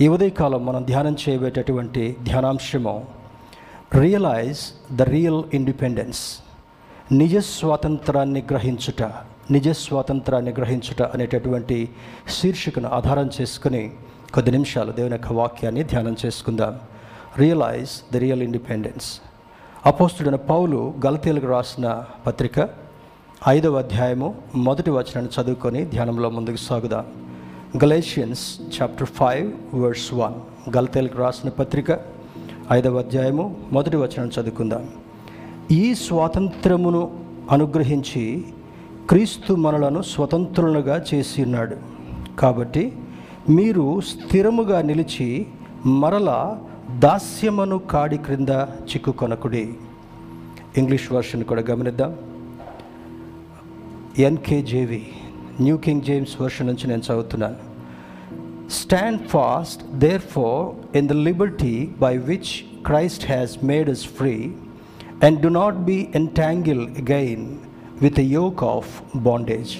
ఈ ఉదయకాలం మనం ధ్యానం చేయబేటటువంటి ధ్యానాంశము రియలైజ్ ద రియల్ ఇండిపెండెన్స్ నిజ స్వాతంత్రాన్ని గ్రహించుట నిజ స్వాతంత్రాన్ని గ్రహించుట అనేటటువంటి శీర్షికను ఆధారం చేసుకుని కొద్ది నిమిషాలు దేవుని యొక్క వాక్యాన్ని ధ్యానం చేసుకుందాం. రియలైజ్ ద రియల్ ఇండిపెండెన్స్ అపోస్తుడైన పౌలు గలతీలకు రాసిన పత్రిక ఐదవ అధ్యాయము మొదటి వచనాన్ని చదువుకొని ధ్యానంలో ముందుకు సాగుదాం. Galatians chapter five verse one గల్తేలకు రాసిన పత్రిక ఐదవ అధ్యాయము మొదటి వచనం చదువుకుందాం. ఈ స్వాతంత్రమును అనుగ్రహించి క్రీస్తు మనలను స్వతంత్రులుగా చేసి ఉన్నాడు కాబట్టి మీరు స్థిరముగా నిలిచి మరల దాస్యమను కాడి క్రింద చిక్కుకొనకుడి. ఇంగ్లీష్ వర్షన్ కూడా గమనిద్దాం. NKJV new King James version నుంచి నేను చదువుతున్నాను. Stand fast therefore in the liberty by which Christ has made us free and do not be entangle again with yoke of bondage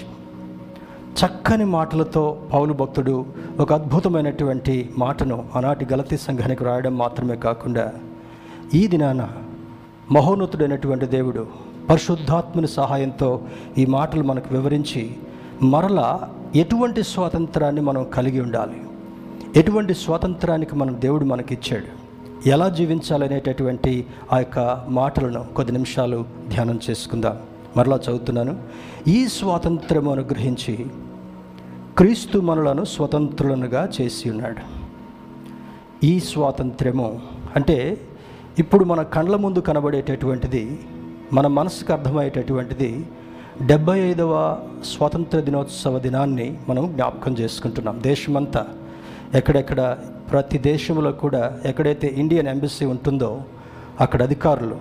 చక్కని మాటలతో పౌలు భక్తుడు ఒక అద్భుతమైనటువంటి మాటను ఆనాటి గలతీ సంఘానికి రాయడం మాత్రమే కాకుండా ఈ దినాన మహోన్నతుడైనటువంటి దేవుడు పరిశుద్ధాత్మని సహాయంతో ఈ మాటలు మనకు వివరించి మరలా ఎటువంటి స్వాతంత్రాన్ని మనం కలిగి ఉండాలి? ఎటువంటి స్వాతంత్రానికి మనం దేవుడు మనకిచ్చాడు? ఎలా జీవించాలనేటటువంటి ఆ యొక్క మాటలను కొద్ది నిమిషాలు ధ్యానం చేసుకుందాం. మరలా చదువుతున్నాను. ఈ స్వాతంత్రము అనుగ్రహించి క్రీస్తు మనలను స్వతంత్రులనుగా చేసి ఉన్నాడు. ఈ స్వాతంత్ర్యము అంటే ఇప్పుడు మన కండ్ల ముందు కనబడేటటువంటిది మన మనసుకు అర్థమయ్యేటటువంటిది డెబ్బై ఐదవ స్వాతంత్ర దినోత్సవ దినాన్ని మనం జ్ఞాపకం చేసుకుంటున్నాం. దేశమంతా ఎక్కడెక్కడ ప్రతి దేశంలో కూడా ఎక్కడైతే ఇండియన్ ఎంబసీ ఉంటుందో అక్కడ అధికారులు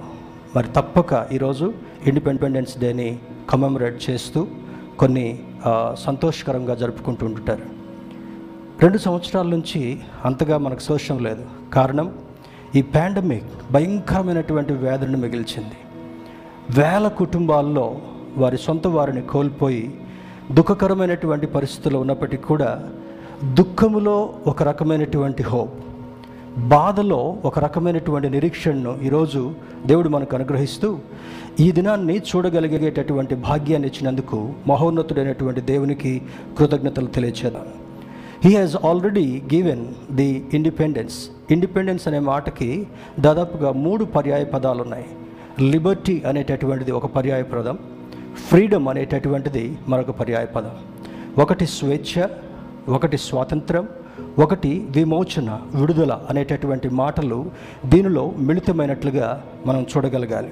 మరి తప్పక ఈరోజు ఇండిపెండెన్స్ డేని కమెమరేట్ చేస్తూ కొన్ని సంతోషకరంగా జరుపుకుంటూ ఉంటారు రెండు సంవత్సరాల నుంచి అంతగా మనకు సోషం లేదు. కారణం ఈ పాండమిక్ భయంకరమైనటువంటి వ్యాధులను మిగిల్చింది. వేల కుటుంబాల్లో వారి సొంత వారిని కోల్పోయి దుఃఖకరమైనటువంటి పరిస్థితులు ఉన్నప్పటికీ కూడా దుఃఖములో ఒక రకమైనటువంటి హోప్ బాధలో ఒక రకమైనటువంటి నిరీక్షణను ఈరోజు దేవుడు మనకు అనుగ్రహిస్తూ ఈ దినాన్ని చూడగలిగేటటువంటి భాగ్యాన్ని ఇచ్చినందుకు మహోన్నతుడైనటువంటి దేవునికి కృతజ్ఞతలు తెలియచేద్దాం. He has already given the independence independence అనే మాటకి దాదాపుగా మూడు పర్యాయ పదాలు ఉన్నాయి లిబర్టీ అనేటటువంటిది ఒక పర్యాయ పదం ఫ్రీడమ్ అనేటటువంటిది మరొక పర్యాయ పదం. ఒకటి స్వేచ్ఛ ఒకటి స్వాతంత్రం ఒకటి విమోచన విడుదల అనేటటువంటి మాటలు దీనిలో మిళితమైనట్లుగా మనం చూడగలగాలి.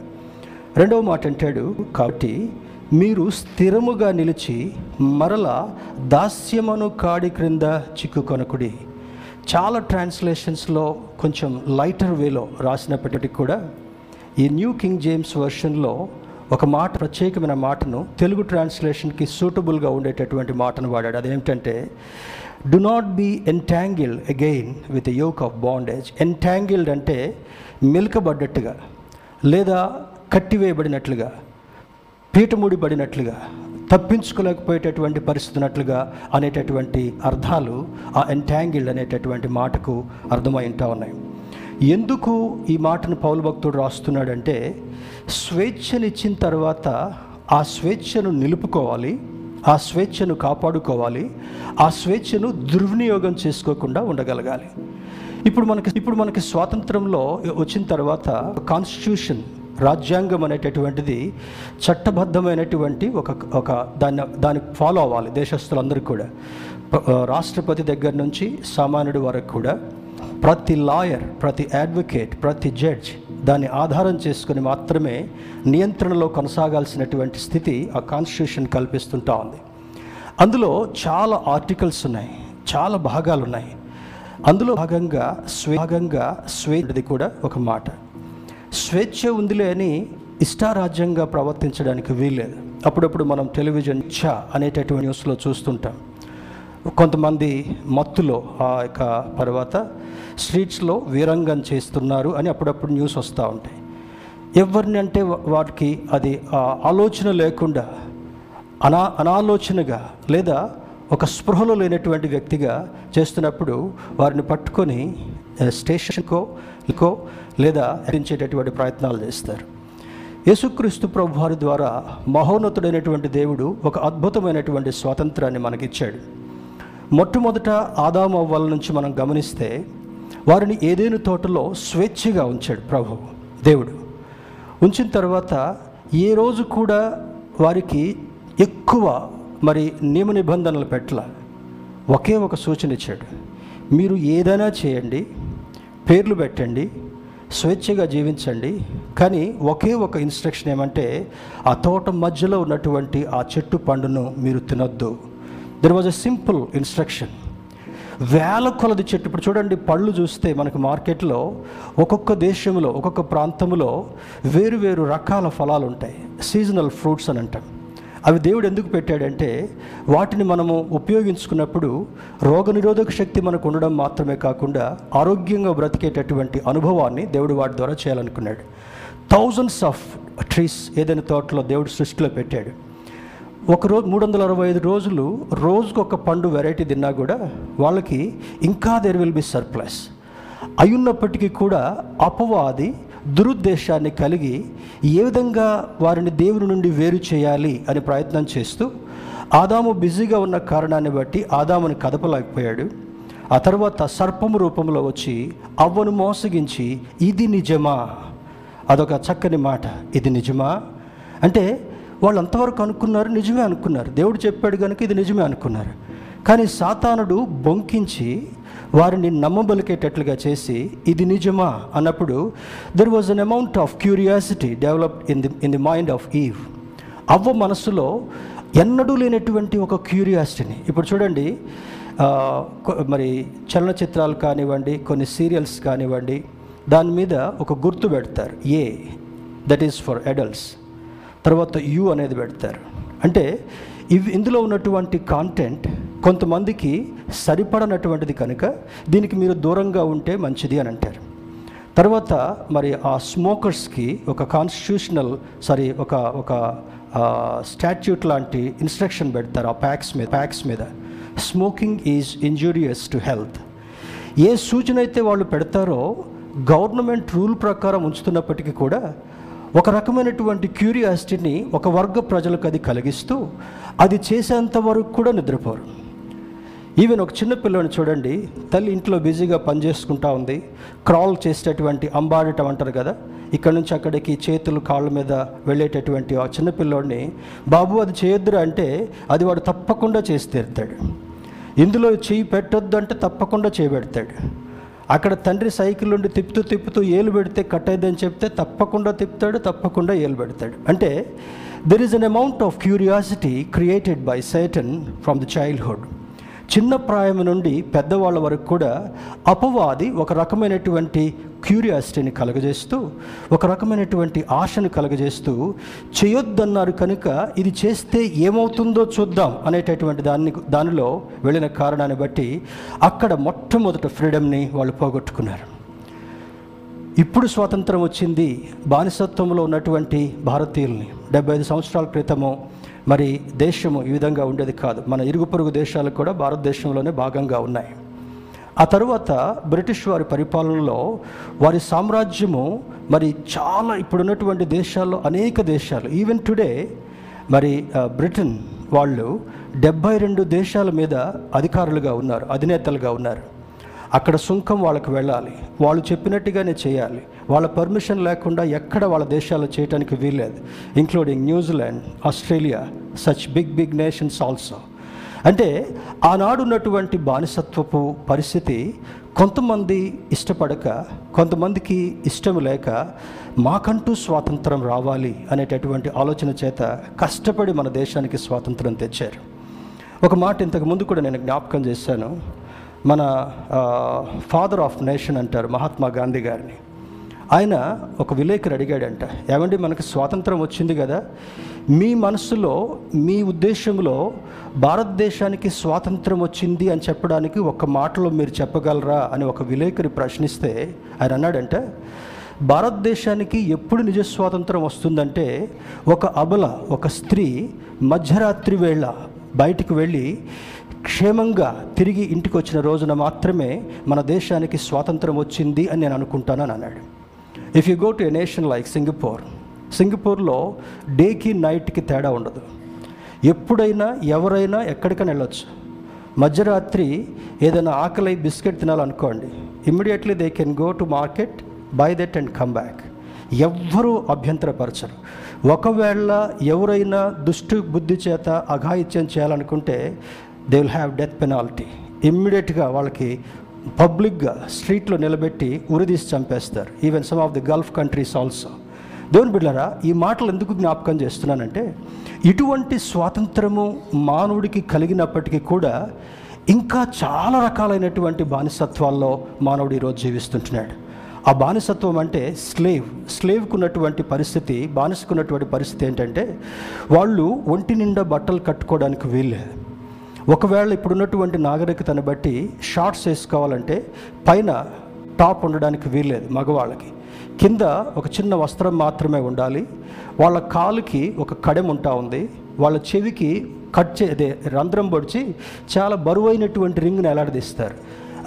రెండవ మాట అంటాడు కాబట్టి మీరు స్థిరముగా నిలిచి మరల దాస్యమను కాడి క్రింద చిక్కుకొనకుడి. చాలా ట్రాన్స్లేషన్స్లో కొంచెం లైటర్ వేలో రాసినప్పటికీ కూడా ఈ న్యూ కింగ్ జేమ్స్ వర్షన్లో ఒక మాట ప్రత్యేకమైన మాటను తెలుగు ట్రాన్స్లేషన్కి సూటబుల్గా ఉండేటటువంటి మాటను వాడాడు. అదేమిటంటే do not be entangled again with yoke of bondage entangled అంటే మెలకబడ్డట్టుగా లేదా కట్టివేయబడినట్లుగా పీటముడిబడినట్లుగా తప్పించుకోలేకపోయేటటువంటి పరిస్థితి ఉన్నట్లుగా అనేటటువంటి అర్థాలు ఆ ఎంటాంగిల్డ్ అనేటటువంటి మాటకు అర్థమై ఉంటా ఉన్నాయి. ఎందుకు ఈ మాటను పౌలు భక్తుడు రాస్తున్నాడంటే స్వేచ్ఛనిచ్చిన తర్వాత ఆ స్వేచ్ఛను నిలుపుకోవాలి ఆ స్వేచ్ఛను కాపాడుకోవాలి ఆ స్వేచ్ఛను దుర్వినియోగం చేసుకోకుండా ఉండగలగాలి. ఇప్పుడు మనకి ఇప్పుడు మనకి స్వాతంత్రంలో వచ్చిన తర్వాత కాన్స్టిట్యూషన్ రాజ్యాంగం అనేటటువంటిది చట్టబద్ధమైనటువంటి ఒక ఒక దాన్ని దానికి ఫాలో అవ్వాలి దేశస్తులందరూ కూడా. రాష్ట్రపతి దగ్గర నుంచి సామాన్యుడి వరకు కూడా ప్రతి లాయర్ ప్రతి అడ్వకేట్ ప్రతి జడ్జ్ దాన్ని ఆధారం చేసుకుని మాత్రమే నియంత్రణలో కొనసాగాల్సినటువంటి స్థితి ఆ కాన్స్టిట్యూషన్ కల్పిస్తుంటా ఉంది. అందులో చాలా ఆర్టికల్స్ ఉన్నాయి చాలా భాగాలు ఉన్నాయి అందులో భాగంగా స్వేగంగా స్వేచ్ఛది కూడా ఒక మాట. స్వేచ్ఛ ఉందిలే అని ఇష్టారాజ్యంగా ప్రవర్తించడానికి వీల్లేదు. అప్పుడప్పుడు మనం టెలివిజన్ ఛ అనేటటువంటి న్యూస్లో చూస్తుంటాం. కొంతమంది మత్తులో ఆ యొక్క తర్వాత స్ట్రీట్స్లో వీరంగం చేస్తున్నారు అని అప్పుడప్పుడు న్యూస్ వస్తూ ఉంటాయి. ఎవరిని అంటే వాటికి అది ఆలోచన లేకుండా అనా అనాలోచనగా లేదా ఒక స్పృహలో లేనటువంటి వ్యక్తిగా చేస్తున్నప్పుడు వారిని పట్టుకొని స్టేషన్కో కో లేదా ఎరించేటటువంటి ప్రయత్నాలు చేస్తారు. యేసుక్రీస్తు ప్రభు వారి ద్వారా మహోన్నతుడైనటువంటి దేవుడు ఒక అద్భుతమైనటువంటి స్వాతంత్రాన్ని మనకిచ్చాడు. మొట్టమొదట ఆదాము అవ్వాల నుంచి మనం గమనిస్తే వారిని ఏదేను తోటలో స్వేచ్ఛగా ఉంచాడు ప్రభు దేవుడు. ఉంచిన తర్వాత ఏ రోజు కూడా వారికి ఎక్కువ మరి నియమ నిబంధనలు పెట్టల. ఒకే ఒక సూచన ఇచ్చాడు. మీరు ఏదైనా చేయండి పేర్లు పెట్టండి స్వేచ్ఛగా జీవించండి కానీ ఒకే ఒక ఇన్స్ట్రక్షన్ ఏమంటే ఆ తోట మధ్యలో ఉన్నటువంటి ఆ చెట్టు పండును మీరు తినొద్దు. There was a simple instruction వేల కొలది చెట్టు. ఇప్పుడు చూడండి పళ్ళు చూస్తే మనకు మార్కెట్లో ఒక్కొక్క దేశంలో ఒక్కొక్క ప్రాంతంలో వేరు వేరు రకాల ఫలాలు ఉంటాయి. సీజనల్ ఫ్రూట్స్ అని అంటాం. అవి దేవుడు ఎందుకు పెట్టాడంటే వాటిని మనము ఉపయోగించుకున్నప్పుడు రోగనిరోధక శక్తి మనకు ఉండడం మాత్రమే కాకుండా ఆరోగ్యంగా బ్రతికేటటువంటి అనుభవాన్ని దేవుడు వాటి ద్వారా చేయాలనుకున్నాడు. థౌజండ్స్ ఆఫ్ ట్రీస్ ఏదైనా తోటలో దేవుడు సృష్టిలో పెట్టాడు. ఒక రోజు మూడు వందల అరవై ఐదు రోజులు రోజుకు ఒక పండు వెరైటీ తిన్నా కూడా వాళ్ళకి ఇంకా దెర్ విల్ బి సర్ప్లస్ అయ్యున్నప్పటికీ కూడా అపవాది దురుద్దేశాన్ని కలిగి ఏ విధంగా వారిని దేవుని నుండి వేరు చేయాలి అని ప్రయత్నం చేస్తూ ఆదాము బిజీగా ఉన్న కారణాన్ని బట్టి ఆదాముని కదపలేకపోయాడు. ఆ తర్వాత సర్పము రూపంలో వచ్చి అవ్వను మోసగించి ఇది నిజమా? అదొక చక్కని మాట. ఇది నిజమా? అంటే వాళ్ళు అంతవరకు అనుకున్నారు నిజమే అనుకున్నారు. దేవుడు చెప్పాడు కనుక ఇది నిజమే అనుకున్నారు. కానీ సాతానుడు బొంకించి వారిని నమ్మబలికేటట్లుగా చేసి ఇది నిజమా? అన్నప్పుడు there was an amount of curiosity developed in the in the mind of Eve అవ్వ మనసులో ఎన్నడూ లేనటువంటి ఒక క్యూరియాసిటీని ఇప్పుడు చూడండి మరి చలనచిత్రాలు కానివ్వండి కొన్ని సీరియల్స్ కానివ్వండి దాని మీద ఒక గుర్తు పెడతారు. A that is for adults తర్వాత యు అనేది పెడతారు. అంటే ఇవి ఇందులో ఉన్నటువంటి కాంటెంట్ కొంతమందికి సరిపడనటువంటిది కనుక దీనికి మీరు దూరంగా ఉంటే మంచిది అని అంటారు. తర్వాత మరి ఆ స్మోకర్స్కి ఒక కాన్స్టిట్యూషనల్ సారీ ఒక ఒక స్టాట్యూట్ లాంటి ఇన్స్ట్రక్షన్ పెడతారు ఆ ప్యాక్స్ మీద ప్యాక్స్ మీద. Smoking is injurious to health ఏ సూచన అయితే వాళ్ళు పెడతారో గవర్నమెంట్ రూల్ ప్రకారం ఉంచుతున్నప్పటికీ కూడా ఒక రకమైనటువంటి క్యూరియాసిటీని ఒక వర్గ ప్రజలకు అది కలిగిస్తూ అది చేసేంత వరకు కూడా నిద్రపోరు. ఈవెన్ ఒక చిన్న పిల్లని చూడండి తల్లి ఇంట్లో బిజీగా పనిచేసుకుంటా ఉంది క్రాల్ చేసేటటువంటి అంబాడటం అంటారు కదా ఇక్కడ నుంచి అక్కడికి చేతులు కాళ్ళ మీద వెళ్ళేటటువంటి ఆ చిన్న పిల్లోడిని బాబు అది చేయొద్దురా అంటే అది వాడు తప్పకుండా చేసి తీరుతాడు. ఇందులో చేయి పెట్టొద్దు అంటే తప్పకుండా చేయబెడతాడు అక్కడ తండ్రి సైకిల్ నుండి తిప్పుతూ తిప్పుతూ ఏలు పెడితే కట్ చెప్తే తప్పకుండా తిప్పుతాడు తప్పకుండా ఏలు పెడతాడు. అంటే there is an amount of curiosity created by Satan from the childhood చిన్న ప్రాయం నుండి పెద్దవాళ్ళ వరకు కూడా అపవాది ఒక రకమైనటువంటి క్యూరియాసిటీని కలగజేస్తూ ఒక రకమైనటువంటి ఆశను కలగజేస్తూ చేయొద్దన్నారు కనుక ఇది చేస్తే ఏమవుతుందో చూద్దాం అనేటటువంటి దాన్ని దానిలో వెళ్ళిన కారణాన్ని బట్టి అక్కడ మొట్టమొదట ఫ్రీడమ్ని వాళ్ళు పోగొట్టుకున్నారు. ఇప్పుడు స్వాతంత్రం వచ్చింది బానిసత్వంలో ఉన్నటువంటి భారతీయుల్ని డెబ్బై ఐదు సంవత్సరాల క్రితము మరి దేశము ఈ విధంగా ఉండేది కాదు. మన ఇరుగు పొరుగు దేశాలు కూడా భారతదేశంలోనే భాగంగా ఉన్నాయి. ఆ తరువాత బ్రిటిష్ వారి పరిపాలనలో వారి సామ్రాజ్యము మరి చాలా ఇప్పుడున్నటువంటి దేశాల్లో అనేక దేశాలు ఈవెన్ టుడే మరి బ్రిటన్ వాళ్ళు డెబ్బై రెండు దేశాల మీద అధికారులుగా ఉన్నారు అధినేతలుగా ఉన్నారు. అక్కడ సుంకం వాళ్ళకి వెళ్ళాలి. వాళ్ళు చెప్పినట్టుగానే చేయాలి. వాళ్ళ పర్మిషన్ లేకుండా ఎక్కడ వాళ్ళ దేశాల్లో చేయడానికి వీల్లేదు including New Zealand Australia such big big nations also అంటే ఆనాడున్నటువంటి బానిసత్వపు పరిస్థితి కొంతమంది ఇష్టపడక కొంతమందికి ఇష్టం లేక మాకంటూ స్వాతంత్రం రావాలి అనేటటువంటి ఆలోచన చేత కష్టపడి మన దేశానికి స్వాతంత్రం తెచ్చారు. ఒక మాట ఇంతకు ముందు కూడా నేను జ్ఞాపకం చేశాను. మన ఫాదర్ ఆఫ్ నేషన్ అంటారు మహాత్మా గాంధీ గారిని. ఆయన ఒక విలేకరు అడిగాడంట ఏమండి మనకు స్వాతంత్రం వచ్చింది కదా మీ మనసులో మీ ఉద్దేశంలో భారతదేశానికి స్వాతంత్రం వచ్చింది అని చెప్పడానికి ఒక మాటలో మీరు చెప్పగలరా? అని ఒక విలేకరి ప్రశ్నిస్తే ఆయన అన్నాడంటే భారతదేశానికి ఎప్పుడు నిజ స్వాతంత్రం వస్తుందంటే ఒక అబల ఒక స్త్రీ మధ్యరాత్రి వేళ బయటికి వెళ్ళి క్షేమంగా తిరిగి ఇంటికి వచ్చిన రోజున మాత్రమే మన దేశానికి స్వాతంత్రం వచ్చింది అని నేను అనుకుంటానని అన్నాడు. If you go to a nation like Singapore సింగపూర్లో డేకి నైట్కి తేడా ఉండదు. ఎప్పుడైనా ఎవరైనా ఎక్కడికైనా వెళ్ళొచ్చు. మధ్యరాత్రి ఏదైనా ఆకలి biscuit తినాలనుకోండి immediately they can go to market buy that and come back ఎవ్వరూ అభ్యంతరపరచరు. ఒకవేళ ఎవరైనా దుష్టు బుద్ధి చేత అఘాయిత్యం చేయాలనుకుంటే they will have death penalty ఇమ్మీడియట్గా వాళ్ళకి పబ్లిక్గా స్ట్రీట్లో నిలబెట్టి ఉరిదీసి చంపేస్తారు. Even some of the Gulf countries also దేవుని బిడ్డారా ఈ మాటలు ఎందుకు జ్ఞాపకం చేస్తున్నానంటే ఇటువంటి స్వాతంత్రము మానవుడికి కలిగినప్పటికీ కూడా ఇంకా చాలా రకాలైనటువంటి బానిసత్వాల్లో మానవుడు ఈరోజు జీవిస్తుంటున్నాడు. ఆ బానిసత్వం అంటే స్లేవ్ స్లేవ్కున్నటువంటి పరిస్థితి బానిసకున్నటువంటి పరిస్థితి ఏంటంటే వాళ్ళు ఒంటి నిండా బట్టలు కట్టుకోవడానికి వీల్లేదు. ఒకవేళ ఇప్పుడున్నటువంటి నాగరికతను బట్టి షార్ట్స్ వేసుకోవాలంటే పైన టాప్ ఉండడానికి వీల్లేదు మగవాళ్ళకి. కింద ఒక చిన్న వస్త్రం మాత్రమే ఉండాలి. వాళ్ళ కాలుకి ఒక కడెం ఉంటా ఉంది. వాళ్ళ చెవికి కట్ చే అదే రంధ్రం పొడిచి చాలా బరువైనటువంటి రింగ్ని ఎలాడదీస్తారు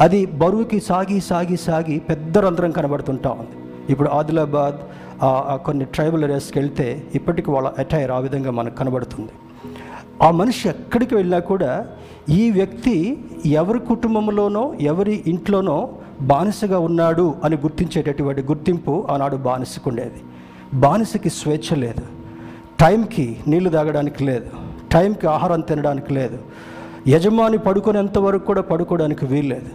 అది బరువుకి సాగి సాగి సాగి పెద్ద రంధ్రం కనబడుతుంటా ఉంది. ఇప్పుడు ఆదిలాబాద్ కొన్ని ట్రైబల్ ఏరియాస్కి వెళ్తే ఇప్పటికి వాళ్ళ అటైర్ ఆ విధంగా మనకు కనబడుతుంది. ఆ మనిషి ఎక్కడికి వెళ్ళినా కూడా ఈ వ్యక్తి ఎవరి కుటుంబంలోనో ఎవరి ఇంట్లోనో బానిసగా ఉన్నాడు అని గుర్తించేటటువంటి గుర్తింపు ఆనాడు బానిసకు ఉండేది బానిసకి స్వేచ్ఛ లేదు. టైంకి నీళ్ళు తాగడానికి లేదు. టైంకి ఆహారం తినడానికి లేదు. యజమాని పడుకునేంత వరకు కూడా పడుకోవడానికి వీల్లేదు.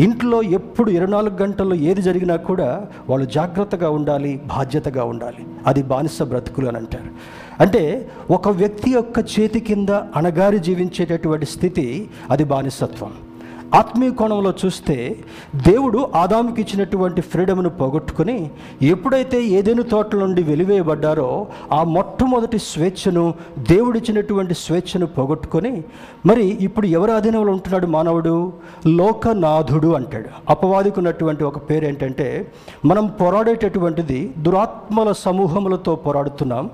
ఇంట్లో ఎప్పుడు ఇరవై నాలుగు గంటల్లో ఏది జరిగినా కూడా వాళ్ళు జాగ్రత్తగా ఉండాలి బాధ్యతగా ఉండాలి. అది బానిస బ్రతుకులు అని అంటారు. అంటే ఒక వ్యక్తి యొక్క చేతి కింద అణగారి జీవించేటటువంటి స్థితి అది బానిసత్వం. ఆత్మీయ కోణంలో చూస్తే దేవుడు ఆదాముకి ఇచ్చినటువంటి ఫ్రీడమ్ను పోగొట్టుకుని ఎప్పుడైతే ఏదైనా తోటల నుండి వెలివేయబడ్డారో ఆ మొట్టమొదటి స్వేచ్ఛను దేవుడిచ్చినటువంటి స్వేచ్ఛను పోగొట్టుకొని మరి ఇప్పుడు ఎవరి అధీనంలో ఉంటున్నాడు మానవుడు? లోకనాథుడు అంటాడు. అపవాదికి ఉన్నటువంటి ఒక పేరు ఏంటంటే మనం పోరాడేటటువంటిది దురాత్మల సమూహములతో పోరాడుతున్నాం.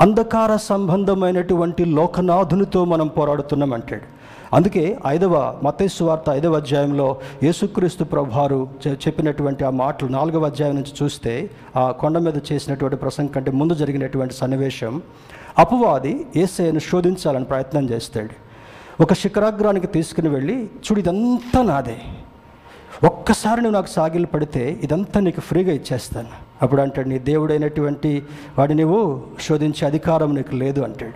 అంధకార సంబంధమైనటువంటి లోకనాథునితో మనం పోరాడుతున్నాం అంటాడు. అందుకే ఐదవ మతేసు వార్త ఐదవ అధ్యాయంలో యేసుక్రీస్తు ప్రభువారు చెప్పినటువంటి ఆ మాటలు నాలుగవ అధ్యాయం నుంచి చూస్తే ఆ కొండ మీద చేసినటువంటి ప్రసంగం కంటే ముందు జరిగినటువంటి సన్నివేశం. అపవాది ఏసైను శోధించాలని ప్రయత్నం చేస్తాడు. ఒక శిఖరాగ్రానికి తీసుకుని వెళ్ళి చూడు ఇదంతా నాదే. ఒక్కసారి నువ్వు నాకు సాగిలు పడితే ఇదంతా నీకు ఫ్రీగా ఇచ్చేస్తాను. అప్పుడు అంటాడు నీ దేవుడైనటువంటి వాడిని నువ్వు శోధించే అధికారం నీకు లేదు అంటాడు.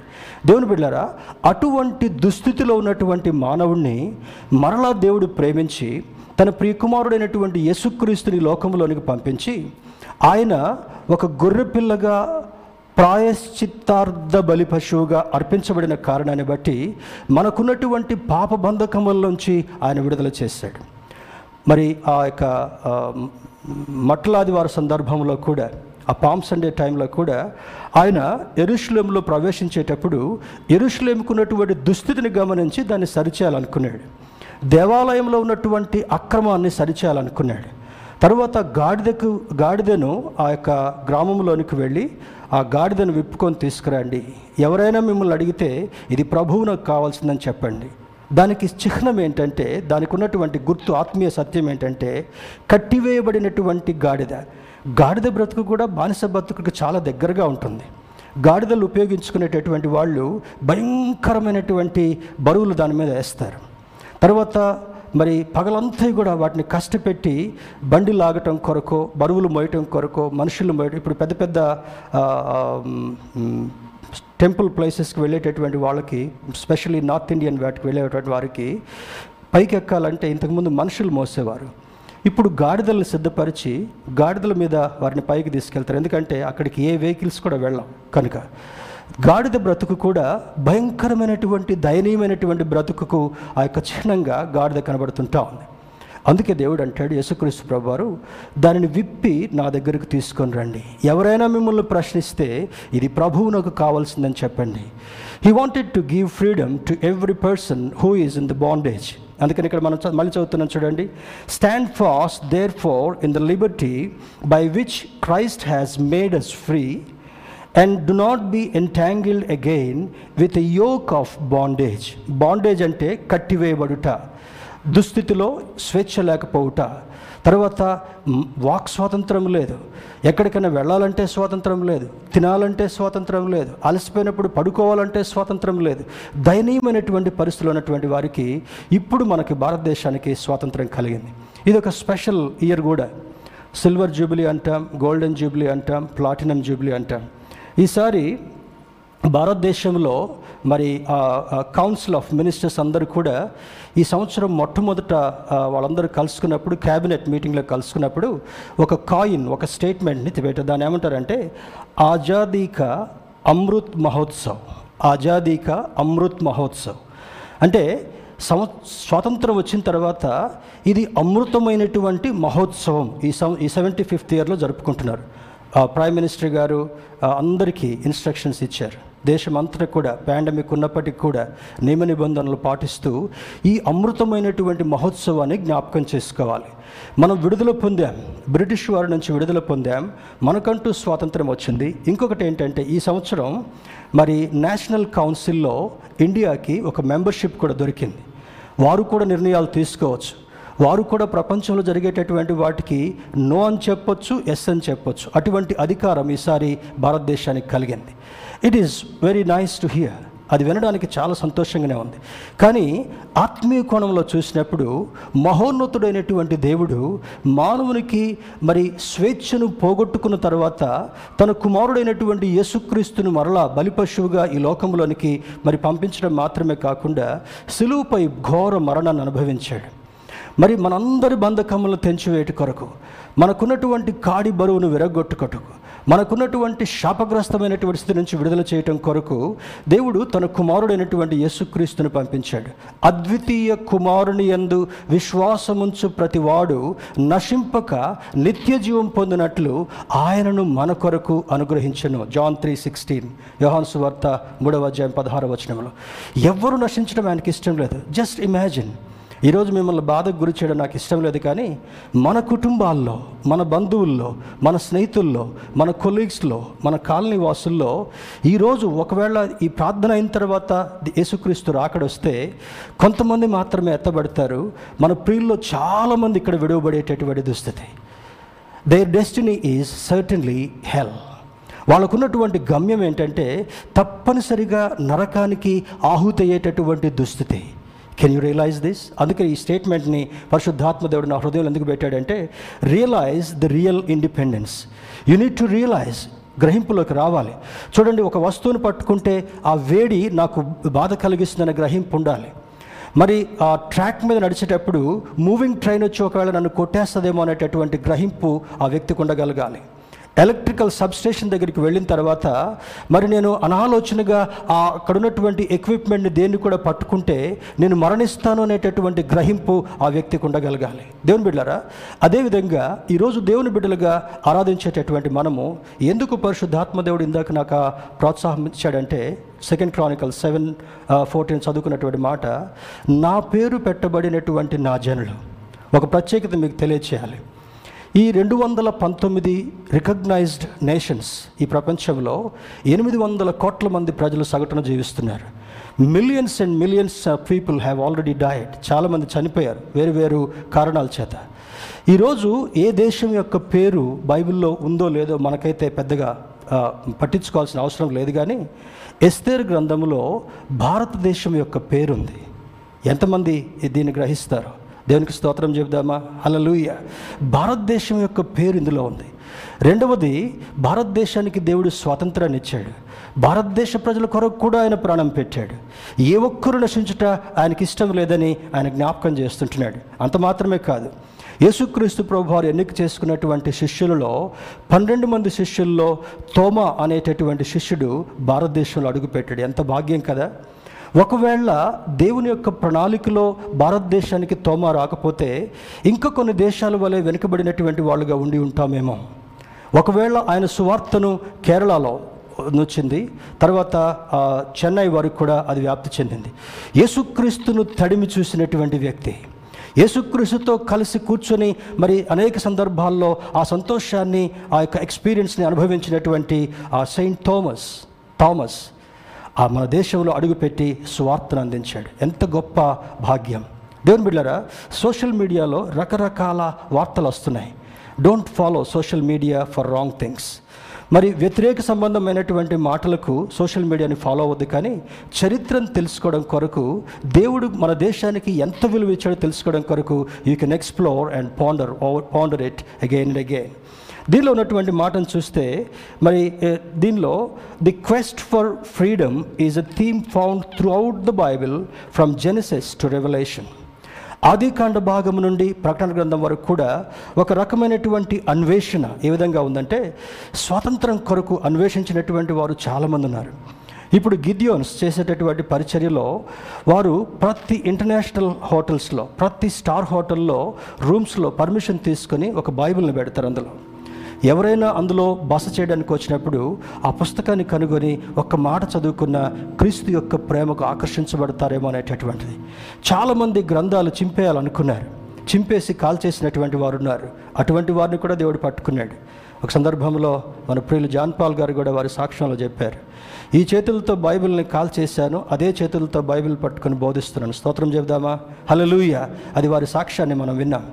దేవుని బిడ్డారా అటువంటి దుస్థితిలో ఉన్నటువంటి మానవుణ్ణి మరలా దేవుడు ప్రేమించి తన ప్రియకుమారుడైనటువంటి యేసుక్రీస్తుని లోకంలోనికి పంపించి ఆయన ఒక గొర్రె పిల్లగా ప్రాయశ్చిత్తార్థ బలి పశువుగా అర్పించబడిన కారణాన్ని బట్టి మనకున్నటువంటి పాప బంధకముల ఆయన విడుదల చేశాడు. మరి ఆ యొక్క మట్లాది వారి సందర్భంలో కూడా ఆ పామ్ సండే టైంలో కూడా ఆయన ఎరుషులేంలో ప్రవేశించేటప్పుడు ఎరుషులేంకు ఉన్నటువంటి దుస్థితిని గమనించి దాన్ని సరిచేయాలనుకున్నాడు. దేవాలయంలో ఉన్నటువంటి అక్రమాన్ని సరిచేయాలనుకున్నాడు. తర్వాత గాడిదకు గాడిదను ఆ యొక్క గ్రామంలోనికి వెళ్ళి ఆ గాడిదను విప్పుకొని తీసుకురండి. ఎవరైనా మిమ్మల్ని అడిగితే ఇది ప్రభువునకు కావాల్సిందని చెప్పండి. దానికి చిహ్నం ఏంటంటే దానికి ఉన్నటువంటి గుర్తు ఆత్మీయ సత్యం ఏంటంటే కట్టివేయబడినటువంటి గాడిద. గాడిద బ్రతుకు కూడా బానిస బ్రతుకు చాలా దగ్గరగా ఉంటుంది. గాడిదలు ఉపయోగించుకునేటటువంటి వాళ్ళు భయంకరమైనటువంటి బరువులు దాని మీద వేస్తారు. తర్వాత మరి పగలంతా కూడా వాటిని కష్టపెట్టి బండి లాగటం కొరకు బరువులు మోయటం కొరకు మనుషులు మోయటం ఇప్పుడు పెద్ద పెద్ద టెంపుల్ ప్లేసెస్కి వెళ్ళేటటువంటి వాళ్ళకి స్పెషల్లీ నార్త్ ఇండియన్ వాటికి వెళ్ళేటువంటి వారికి పైకి ఎక్కాలంటే ఇంతకుముందు మనుషులు మోసేవారు. ఇప్పుడు గాడిదలను సిద్ధపరిచి గాడిదల మీద వారిని పైకి తీసుకెళ్తారు. ఎందుకంటే అక్కడికి ఏ వెహికల్స్ కూడా వెళ్ళాం కనుక. గాడిద బ్రతుకు కూడా భయంకరమైనటువంటి దయనీయమైనటువంటి బ్రతుకుకు ఆ యొక్క చిహ్నంగా గాడిద కనబడుతుంటా ఉంది. అందుకే దేవుడు అంటాడు యేసుక్రీస్తు ప్రభువారు దానిని విప్పి నా దగ్గరకు తీసుకొని రండి. ఎవరైనా మిమ్మల్ని ప్రశ్నిస్తే ఇది ప్రభువు నాకు కావాల్సిందని చెప్పండి. He wanted to give freedom to every person who is in the bondage అందుకని ఇక్కడ మనం మళ్ళీ చదువుతున్నాం చూడండి. Stand fast therefore in the liberty by which Christ has made us free and do not be entangled again with a yoke of bondage bondage అంటే కట్టివేయబడుట. దుస్థితిలో స్వేచ్ఛ లేకపోవుట. తర్వాత వాక్ స్వాతంత్రం లేదు. ఎక్కడికైనా వెళ్ళాలంటే స్వాతంత్రం లేదు. తినాలంటే స్వాతంత్రం లేదు. అలసిపోయినప్పుడు పడుకోవాలంటే స్వాతంత్రం లేదు. దయనీయమైనటువంటి పరిస్థితులు ఉన్నటువంటి వారికి ఇప్పుడు మనకి భారతదేశానికి స్వాతంత్రం కలిగింది. ఇది ఒక స్పెషల్ ఇయర్ కూడా. సిల్వర్ జూబిలీ అంటాం గోల్డెన్ జూబిలీ అంటాం ప్లాటినం జూబిలీ అంటాం. ఈసారి భారతదేశంలో మరి కౌన్సిల్ ఆఫ్ మినిస్టర్స్ అందరూ కూడా ఈ సంవత్సరం మొట్టమొదట వాళ్ళందరూ కలుసుకున్నప్పుడు క్యాబినెట్ మీటింగ్లో కలుసుకున్నప్పుడు ఒక కాయిన్ ఒక స్టేట్మెంట్ని పెట్టారు దాన్ని ఏమంటారంటే ఆజాదీ అమృత్ మహోత్సవ్. ఆజాదీక అమృత్ మహోత్సవ్. అంటే సంవ స్వాతంత్రం వచ్చిన తర్వాత ఇది అమృతమైనటువంటి మహోత్సవం ఈ సం ఈ సెవెంటీ ఫిఫ్త్ ఇయర్లో జరుపుకుంటున్నారు. ప్రైమ్ మినిస్టర్ గారు అందరికీ ఇన్స్ట్రక్షన్స్ ఇచ్చారు. దేశమంతటా కూడా పాండమిక్ ఉన్నప్పటికీ కూడా నియమ నిబంధనలు పాటిస్తూ ఈ అమృతమైనటువంటి మహోత్సవాన్ని జ్ఞాపకం చేసుకోవాలి. మనం విడుదల పొందాం. బ్రిటిష్ వారి నుంచి విడుదల పొందాం. మనకంటూ స్వాతంత్రం వచ్చింది. ఇంకొకటి ఏంటంటే ఈ సంవత్సరం మరి నేషనల్ కౌన్సిల్లో ఇండియాకి ఒక మెంబర్షిప్ కూడా దొరికింది. వారు కూడా నిర్ణయాలు తీసుకోవచ్చు. వారు కూడా ప్రపంచంలో జరిగేటటువంటి వాటికి నో అని చెప్పొచ్చు ఎస్ అని చెప్పొచ్చు. అటువంటి అధికారం ఈసారి భారతదేశానికి కలిగింది. It is very nice to hear అది వినడానికి చాలా సంతోషంగానే ఉంది. కానీ ఆత్మీయ కోణంలో చూసినప్పుడు మహోన్నతుడైనటువంటి దేవుడు మానవునికి మరి స్వేచ్ఛను పోగొట్టుకున్న తర్వాత తన కుమారుడైనటువంటి యేసుక్రీస్తును మరలా బలిపశువుగా ఈ లోకంలోనికి మరి పంపించడం మాత్రమే కాకుండా సిలువుపై ఘోర మరణాన్ని అనుభవించాడు. మరి మనందరి బంధకములను తెంచివేటి కొరకు మనకున్నటువంటి కాడి బరువును విరగొట్టుకొట్టుకు మనకున్నటువంటి శాపగ్రస్తమైనటువంటి స్థితి నుంచి విడుదల చేయటం కొరకు దేవుడు తన కుమారుడైనటువంటి యేసుక్రీస్తుని పంపించాడు. అద్వితీయ కుమారుని యందు విశ్వాసముంచు ప్రతివాడు నశింపక నిత్య జీవం పొందినట్లు ఆయనను మన కొరకు అనుగ్రహించను. జాన్ త్రీ సిక్స్టీన్ యోహాన్ సువార్త మూడవ అధ్యాయం పదహార వచనంలో ఎవరు నశించడం ఆయనకి ఇష్టం లేదు. Just imagine. ఈరోజు మిమ్మల్ని బాధకు గురి చేయడం నాకు ఇష్టం లేదు కానీ మన కుటుంబాల్లో మన బంధువుల్లో మన స్నేహితుల్లో మన కొలీగ్స్లో మన కాలనీ వాసుల్లో ఈరోజు ఒకవేళ ఈ ప్రార్థన అయిన తర్వాత యేసుక్రీస్తు రాకడొస్తే కొంతమంది మాత్రమే ఎత్తబడతారు. మన ప్రియుల్లో చాలామంది ఇక్కడ విడువబడేటటువంటి దుస్థితి. Their destiny is certainly hell వాళ్ళకున్నటువంటి గమ్యం ఏంటంటే తప్పనిసరిగా నరకానికి ఆహుతయ్యేటటువంటి దుస్థితి. కెన్ యూ రియలైజ్ దిస్ అందుకే ఈ స్టేట్మెంట్ని పరిశుద్ధాత్మ దేవుడు నా హృదయంలో ఎందుకు పెట్టాడంటే realise the real independence you need to realise గ్రహింపులోకి రావాలి. చూడండి ఒక వస్తువును పట్టుకుంటే ఆ వేడి నాకు బాధ కలిగిస్తుందనే గ్రహింపు ఉండాలి. మరి ఆ ట్రాక్ మీద నడిచేటప్పుడు మూవింగ్ ట్రైన్ వచ్చి ఒకవేళ నన్ను కొట్టేస్తుందేమో అనేటటువంటి గ్రహింపు ఆ వ్యక్తికి ఉండగలగాలి. ఎలక్ట్రికల్ సబ్స్టేషన్ దగ్గరికి వెళ్ళిన తర్వాత మరి నేను అనాలోచనగా ఆ అక్కడ ఉన్నటువంటి ఎక్విప్మెంట్ని దేన్ని కూడా పట్టుకుంటే నేను మరణిస్తాను అనేటటువంటి గ్రహింపు ఆ వ్యక్తికి ఉండగలగాలి. దేవుని బిడ్డలారా అదేవిధంగా ఈరోజు దేవుని బిడ్డలుగా ఆరాధించేటటువంటి మనము ఎందుకు పరిశుద్ధాత్మ దేవుడు ఇందాక నాకు ప్రోత్సాహం ఇచ్చాడంటే సెకండ్ క్రానికల్ సెవెన్ ఫోర్టీన్ చదువుకున్నటువంటి మాట నా పేరు పెట్టబడినటువంటి నా జనులు. ఒక ప్రత్యేకత మీకు తెలియచేయాలి. ఈ రెండు వందల పంతొమ్మిది రికగ్నైజ్డ్ నేషన్స్ ఈ ప్రపంచంలో ఎనిమిది వందల కోట్ల మంది ప్రజలు సగటున జీవిస్తున్నారు. Millions and millions of people have already died చాలామంది చనిపోయారు. వేరు వేరు కారణాల చేత. ఈరోజు ఏ దేశం యొక్క పేరు బైబిల్లో ఉందో లేదో మనకైతే పెద్దగా పట్టించుకోవాల్సిన అవసరం లేదు కానీ ఎస్తేర్ గ్రంథంలో భారతదేశం యొక్క పేరుంది. ఎంతమంది దీన్ని గ్రహిస్తారు? దేవునికి స్తోత్రం చెబుదామా? లూయ భారతదేశం యొక్క పేరు ఇందులో ఉంది. రెండవది భారతదేశానికి దేవుడు స్వాతంత్రాన్ని ఇచ్చాడు. భారతదేశ ప్రజల కొరకు కూడా ఆయన ప్రాణం పెట్టాడు. ఏ ఒక్కరు నశించుట ఆయనకి ఇష్టం లేదని ఆయన జ్ఞాపకం చేస్తుంటున్నాడు. అంత మాత్రమే కాదు. యేసుక్రీస్తు ప్రభు వారు ఎన్నిక చేసుకున్నటువంటి శిష్యులలో పన్నెండు మంది శిష్యుల్లో తోమ అనేటటువంటి శిష్యుడు భారతదేశంలో అడుగుపెట్టాడు. ఎంత భాగ్యం కదా? ఒకవేళ దేవుని యొక్క ప్రణాళికలో భారతదేశానికి తోమ రాకపోతే ఇంకా కొన్ని దేశాల వలె వెనుకబడినటువంటి వాళ్ళుగా ఉండి ఉంటామేమో. ఒకవేళ ఆయన సువార్తను కేరళలో వచ్చింది తర్వాత చెన్నై వరకు కూడా అది వ్యాప్తి చెందింది. యేసుక్రీస్తును తడిమి చూసినటువంటి వ్యక్తి యేసుక్రీస్తుతో కలిసి కూర్చొని మరి అనేక సందర్భాల్లో ఆ సంతోషాన్ని ఆ యొక్క ఎక్స్పీరియన్స్ని అనుభవించినటువంటి ఆ సెయింట్ థామస్ థామస్ ఆ మన దేశంలో అడుగుపెట్టి స్వార్థను అందించాడు. ఎంత గొప్ప భాగ్యం. దేవుని బిడ్డారా సోషల్ మీడియాలో రకరకాల వార్తలు వస్తున్నాయి. Don't follow social media for wrong things మరి వ్యతిరేక సంబంధమైనటువంటి మాటలకు సోషల్ మీడియాని ఫాలో అవ్వద్దు కానీ చరిత్రను తెలుసుకోవడం కొరకు దేవుడు మన దేశానికి ఎంత విలువ ఇచ్చాడో తెలుసుకోవడం కొరకు you can explore and ponder ponder it again and again దీనిలో ఉన్నటువంటి మాటను చూస్తే మరి దీనిలో the quest for freedom is a theme found throughout the Bible from Genesis to revolution. ఆదికాండ భాగం నుండి ప్రకటన గ్రంథం వరకు కూడా ఒక రకమైనటువంటి అన్వేషణ ఏ విధంగా ఉందంటే స్వాతంత్రం కొరకు అన్వేషించినటువంటి వారు చాలామంది ఉన్నారు. ఇప్పుడు గిద్యోన్స్ చేసేటటువంటి పరిచర్యలో వారు ప్రతి ఇంటర్నేషనల్ హోటల్స్లో ప్రతి స్టార్ హోటల్లో రూమ్స్లో పర్మిషన్ తీసుకొని ఒక బైబిల్ని పెడతారు అందులో. ఎవరైనా అందులో బస చేయడానికి వచ్చినప్పుడు ఆ పుస్తకాన్ని కనుగొని ఒక్క మాట చదువుకున్న క్రీస్తు యొక్క ప్రేమకు ఆకర్షించబడతారేమో అనేటటువంటిది. చాలామంది గ్రంథాలు చింపేయాలనుకున్నారు. చింపేసి కాల్ చేసినటువంటి వారు ఉన్నారు. అటువంటి వారిని కూడా దేవుడు పట్టుకున్నాడు. ఒక సందర్భంలో మన ప్రియులు జాన్ పాల్ గారు కూడా వారి సాక్ష్యంలో చెప్పారు. ఈ చేతులతో బైబిల్ని కాల్ చేశాను అదే చేతులతో బైబిల్ పట్టుకొని బోధిస్తున్నాను. స్తోత్రం చెబుదామా? హల్లెలూయ. అది వారి సాక్ష్యాన్ని మనం విన్నాం.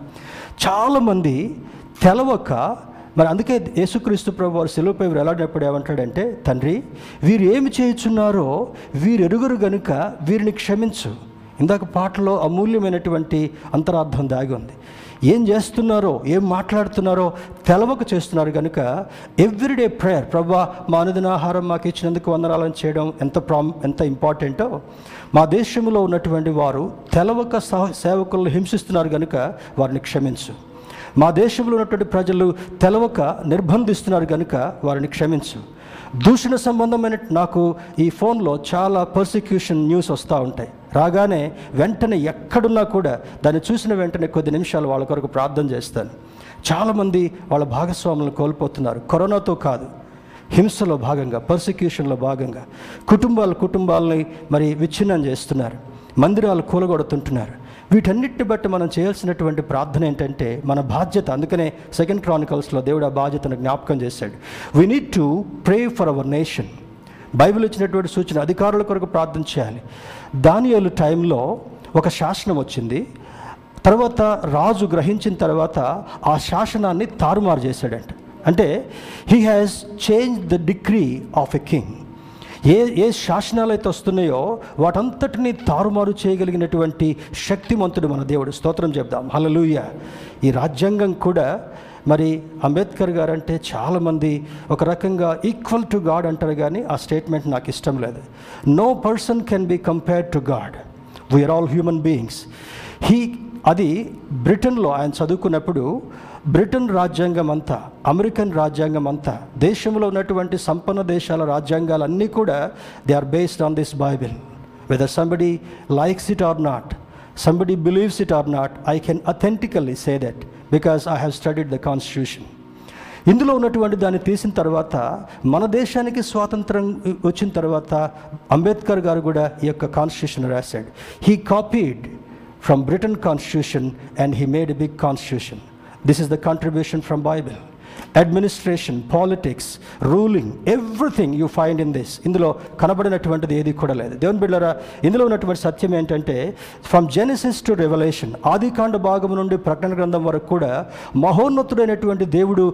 చాలామంది తెలవక మరి అందుకే యేసుక్రీస్తు ప్రభు వారు సెలవుపై వెళ్ళాడినప్పుడు ఏమంటాడంటే తండ్రి వీరు ఏమి చేయుచున్నారో వీరెరుగురు గనుక వీరిని క్షమించు. ఇందాక పాటలో అమూల్యమైనటువంటి అంతరార్థం దాగి ఉంది. ఏం చేస్తున్నారో ఏం మాట్లాడుతున్నారో తెలవక చేస్తున్నారు కనుక ఎవ్రీడే ప్రేయర్ ప్రభా మా అనుదిన ఆహారం మాకు ఇచ్చినందుకు వందనాలను చేయడం ఎంత ప్రా ఎంత ఇంపార్టెంటో మా దేశంలో ఉన్నటువంటి వారు తెలవక సహ సేవకులను హింసిస్తున్నారు కనుక వారిని క్షమించు. మా దేశంలో ఉన్నటువంటి ప్రజలు తెలవక నిర్బంధిస్తున్నారు కనుక వారిని క్షమించు. దూషణ సంబంధమైన నాకు ఈ ఫోన్లో చాలా పర్సిక్యూషన్ న్యూస్ వస్తూ ఉంటాయి. రాగానే వెంటనే ఎక్కడున్నా కూడా దాన్ని చూసిన వెంటనే కొద్ది నిమిషాలు వాళ్ళ కొరకు ప్రార్థన చేస్తాను. చాలామంది వాళ్ళ భాగస్వాములను కోల్పోతున్నారు. కరోనాతో కాదు హింసలో భాగంగా పర్సిక్యూషన్లో భాగంగా కుటుంబాలు కుటుంబాలని మరి విచ్ఛిన్నం చేస్తున్నారు. మందిరాలు కూలగొడుతుంటున్నారు. వీటన్నిటిని బట్టి మనం చేయాల్సినటువంటి ప్రార్థన ఏంటంటే మన బాధ్యత. అందుకనే సెకండ్ క్రానికల్స్లో దేవుడు ఆ బాధ్యతను జ్ఞాపకం చేశాడు. We need to pray for our nation Bible ఇచ్చినటువంటి సూచన అధికారుల కొరకు ప్రార్థన చేయాలి. దానియేలు టైంలో ఒక శాసనం వచ్చింది. తర్వాత రాజు గ్రహించిన తర్వాత ఆ శాసనాన్ని తారుమారు చేశాడంట. అంటే he has change the degree of a king ఏ ఏ శాసనాలు అయితే వస్తున్నాయో వాటంతటిని తారుమారు చేయగలిగినటువంటి శక్తిమంతుడు మన దేవుడు. స్తోత్రం చెప్దాం. హల్లెలూయా. ఈ రాజ్యాంగం కూడా మరి అంబేద్కర్ గారు అంటే చాలామంది ఒక రకంగా ఈక్వల్ టు గాడ్ అంటారు కానీ ఆ స్టేట్మెంట్ నాకు ఇష్టం లేదు. No person can be compared to God we're all human beings he అది బ్రిటన్లో ఆయన చదువుకున్నప్పుడు బ్రిటన్ రాజ్యాంగం అంతా అమెరికన్ రాజ్యాంగం అంతా దేశంలో ఉన్నటువంటి సంపన్న దేశాల రాజ్యాంగాలన్నీ కూడా they are based on this Bible whether somebody likes it or not somebody believes it or not I can authentically say that because I have studied the constitution ఇందులో ఉన్నటువంటి దాన్ని తీసిన తర్వాత మన దేశానికి స్వాతంత్రం వచ్చిన తర్వాత అంబేద్కర్ గారు కూడా ఈ యొక్క కాన్స్టిట్యూషన్ రాశాడు. He copied from Britain constitution and he made a big constitution this is the contribution from Bible administration politics ruling everything you find in this ఇందులో కనబడినటువంటిది ఏది కూడా లేదు. దేవుని బిడ్డరా ఇందులో ఉన్నటువంటి సత్యం ఏంటంటే ఫ్రమ్ జెనిసిస్ టు రెవల్యూషన్ ఆదికాండ భాగం నుండి ప్రకటన గ్రంథం వరకు కూడా మహోన్నతుడైనటువంటి దేవుడు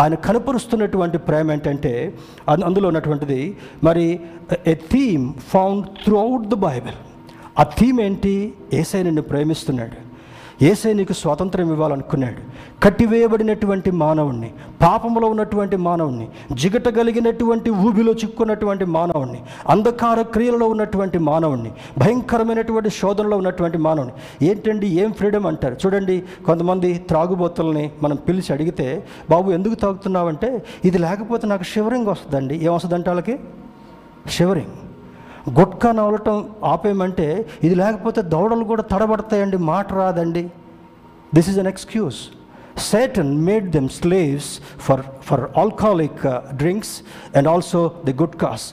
ఆయన కనపరుస్తున్నటువంటి ప్రేమ ఏంటంటే అందులో ఉన్నటువంటిది మరి a theme found throughout the Bible ఆ థీమ్ ఏంటి? ఏసై నిన్ను ప్రేమిస్తున్నాడు. ఏసై నీకు స్వాతంత్రం ఇవ్వాలనుకున్నాడు. కట్టివేయబడినటువంటి మానవుణ్ణి పాపంలో ఉన్నటువంటి మానవుణ్ణి జిగట కలిగినటువంటి ఊబిలో చిక్కున్నటువంటి మానవుణ్ణి అంధకార క్రియలలో ఉన్నటువంటి మానవుణ్ణి భయంకరమైనటువంటి శోధనలో ఉన్నటువంటి మానవుని ఏంటండి? ఏం ఫ్రీడమ్ అంటారు? చూడండి కొంతమంది త్రాగుబోతుల్ని మనం పిలిచి అడిగితే బాబు ఎందుకు తాగుతున్నావంటే ఇది లేకపోతే నాకు షివరింగ్ వస్తుందండి. ఏం వస్తుందంటే వాళ్ళకి? షివరింగ్. గుట్కా నవలటం ఆపేయమంటే ఇది లేకపోతే దౌడలు కూడా తడబడతాయండి మాట రాదండి. This is an excuse Satan made them slaves for for alcoholic drinks and also the good cause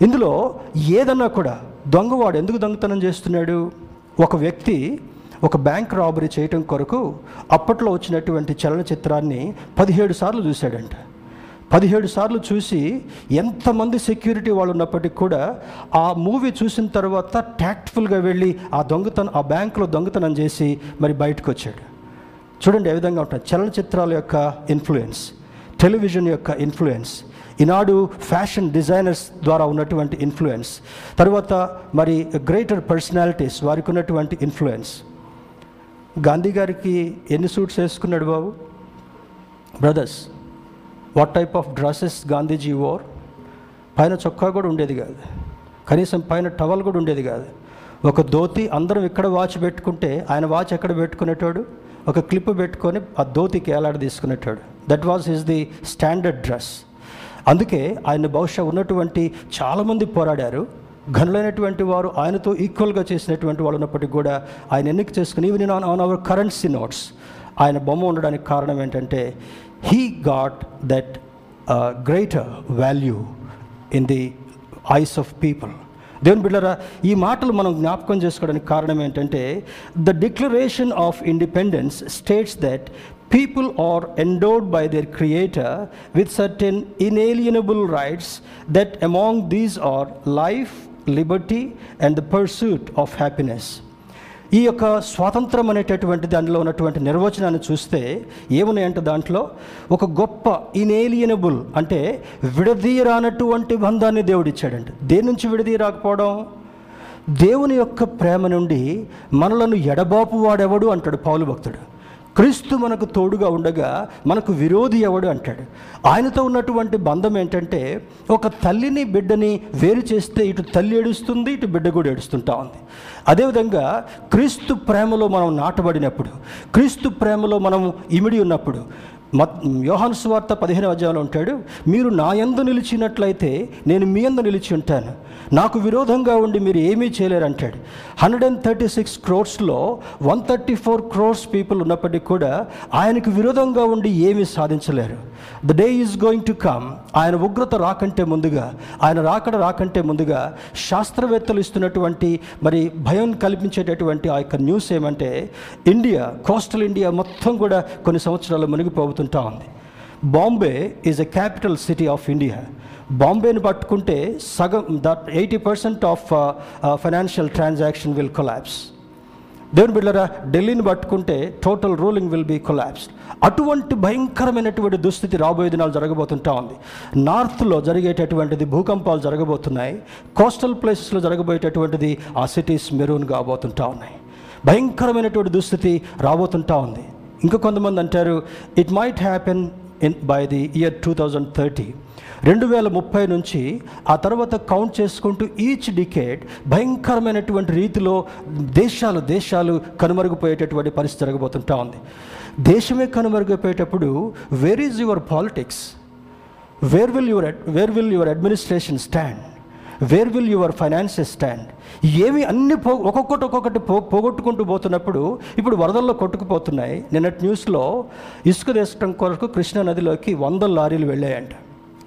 ఇందులో ఏదన్నా కూడా దొంగవాడు ఎందుకు దొంగతనం చేస్తున్నాడు? ఒక వ్యక్తి ఒక బ్యాంక్ రాబరీ చేయటం కొరకు అప్పట్లో వచ్చినటువంటి చలనచిత్రాన్ని పదిహేడు సార్లు చూశాడంట. పదిహేడు సార్లు చూసి ఎంతమంది సెక్యూరిటీ వాళ్ళు ఉన్నప్పటికీ కూడా ఆ మూవీ చూసిన తర్వాత ట్యాక్ట్ఫుల్గా వెళ్ళి ఆ దొంగతనం ఆ బ్యాంకులో దొంగతనం చేసి మరి బయటకు వచ్చాడు చూడండి ఏ విధంగా ఉంటాయి చలనచిత్రాల యొక్క ఇన్ఫ్లుయెన్స్ టెలివిజన్ యొక్క ఇన్ఫ్లుయెన్స్ ఈనాడు ఫ్యాషన్ డిజైనర్స్ ద్వారా ఉన్నటువంటి ఇన్ఫ్లుయెన్స్ తర్వాత మరి గ్రేటర్ పర్సనాలిటీస్ వారికి ఉన్నటువంటి ఇన్ఫ్లుయెన్స్ గాంధీ గారికి ఎన్ని సూట్స్ వేసుకున్నాడు బాబు? Brothers what type of dresses Gandhiji or పైన చొక్కా కూడా ఉండేది కాదు. కనీసం పైన టవల్ కూడా ఉండేది కాదు. ఒక ధోతి అందరం ఇక్కడ వాచ్ పెట్టుకుంటే ఆయన వాచ్ ఎక్కడ పెట్టుకునేటోడు? ఒక క్లిప్ పెట్టుకొని ఆ ధోతికి ఏలాడ తీసుకునేటాడు. That was his the standard dress అందుకే ఆయన బహుశా ఉన్నటువంటి చాలామంది పోరాడారు. ఘనులైనటువంటి వారు ఆయనతో ఈక్వల్గా చేసినటువంటి వాళ్ళు ఉన్నప్పటికీ కూడా ఆయన ఎన్నిక చేసుకుని even on on our currency notes ఆయన బొమ్మ ఉండడానికి కారణం ఏంటంటే he got that greater value in the eyes of people దేవుని బిడ్డరా ఈ మాటలు మనం జ్ఞాపకం చేసుకోవడానికి కారణం ఏంటంటే the Declaration of Independence states that people are endowed by their creator with certain inalienable rights that among these are life liberty and the pursuit of happiness ఈ యొక్క స్వాతంత్రం అనేటటువంటి దానిలో ఉన్నటువంటి నిర్వచనాన్ని చూస్తే ఏమున్నాయంటే దాంట్లో? ఒక గొప్ప ఇనేలియనబుల్ అంటే విడదీయరానటువంటి బంధాన్ని దేవుడిచ్చాడండి దేని నుంచి విడదీయరాకపోవడం? దేవుని యొక్క ప్రేమ నుండి మనలను ఎడబాపు వాడెవడు? అంటాడు పౌలు భక్తుడు. క్రీస్తు మనకు తోడుగా ఉండగా మనకు విరోధి ఎవడు? అంటాడు. ఆయనతో ఉన్నటువంటి బంధం ఏంటంటే ఒక తల్లిని బిడ్డని వేరు చేస్తే ఇటు తల్లి ఏడుస్తుంది ఇటు బిడ్డ కూడా ఏడుస్తుంటా ఉంది. అదేవిధంగా క్రీస్తు ప్రేమలో మనం నాటబడినప్పుడు క్రీస్తు ప్రేమలో మనం ఇమిడి ఉన్నప్పుడు యోహాను సువార్త పదిహేను అధ్యాయంలో ఉంటాడు మీరు నా యందు నిలిచినట్లయితే నేను మీ యందు నిలిచి ఉంటాను. నాకు విరోధంగా ఉండి మీరు ఏమీ చేయలేరు అంటాడు. Hundred and thirty six క్రోర్స్లో one thirty four crores people ఉన్నప్పటికీ కూడా ఆయనకు విరోధంగా ఉండి ఏమీ సాధించలేరు. The day is going to come. ఆయన ఉగ్రత రాకంటే ముందుగా ఆయన రాకడ రాకంటే ముందుగా శాస్త్రవేత్తలు ఇస్తున్నటువంటి మరి భయం కల్పించేటటువంటి ఆ యొక్క న్యూస్ ఏమంటే ఇండియా కోస్టల్ ఇండియా మొత్తం కూడా కొన్ని సంవత్సరాలు మునిగిపోతుంటా ఉంది. Bombay is a capital city of India బాంబేని పట్టుకుంటే సగం that eighty percent of financial transaction will collapse దేవుని బిడ్డరా ఢిల్లీని పట్టుకుంటే total ruling will be collapsed అటువంటి భయంకరమైనటువంటి దుస్థితి రాబోయే దినాలు జరగబోతుంటా ఉంది. నార్త్లో జరిగేటటువంటిది భూకంపాలు జరగబోతున్నాయి. కోస్టల్ ప్లేసెస్లో జరగబోయేటటువంటిది ఆ సిటీస్ మెరూన్ కాబోతుంటా ఉన్నాయి. భయంకరమైనటువంటి దుస్థితి రాబోతుంటా ఉంది. ఇంకా కొంతమంది అంటారు it might happen in by the year two thousand thirty రెండు వేల ముప్పై నుంచి ఆ తర్వాత కౌంట్ చేసుకుంటూ ఈచ్ డికేట్ భయంకరమైనటువంటి రీతిలో దేశాలు దేశాలు కనుమరుగుపోయేటటువంటి పరిస్థితి జరగబోతుంటా ఉంది. దేశమే కనుమరుగుపోయేటప్పుడు where is your politics where will your where will your administration stand where will your finances stand ఏమి అన్ని పో ఒక్కొక్కటి ఒక్కొక్కటి పో పోగొట్టుకుంటూ పోతున్నప్పుడు ఇప్పుడు వరదల్లో కొట్టుకుపోతున్నాయి. నిన్నటి న్యూస్లో ఇసుక తీసడం కొరకు కృష్ణా నదిలోకి వందల లారీలు వెళ్ళాయంట.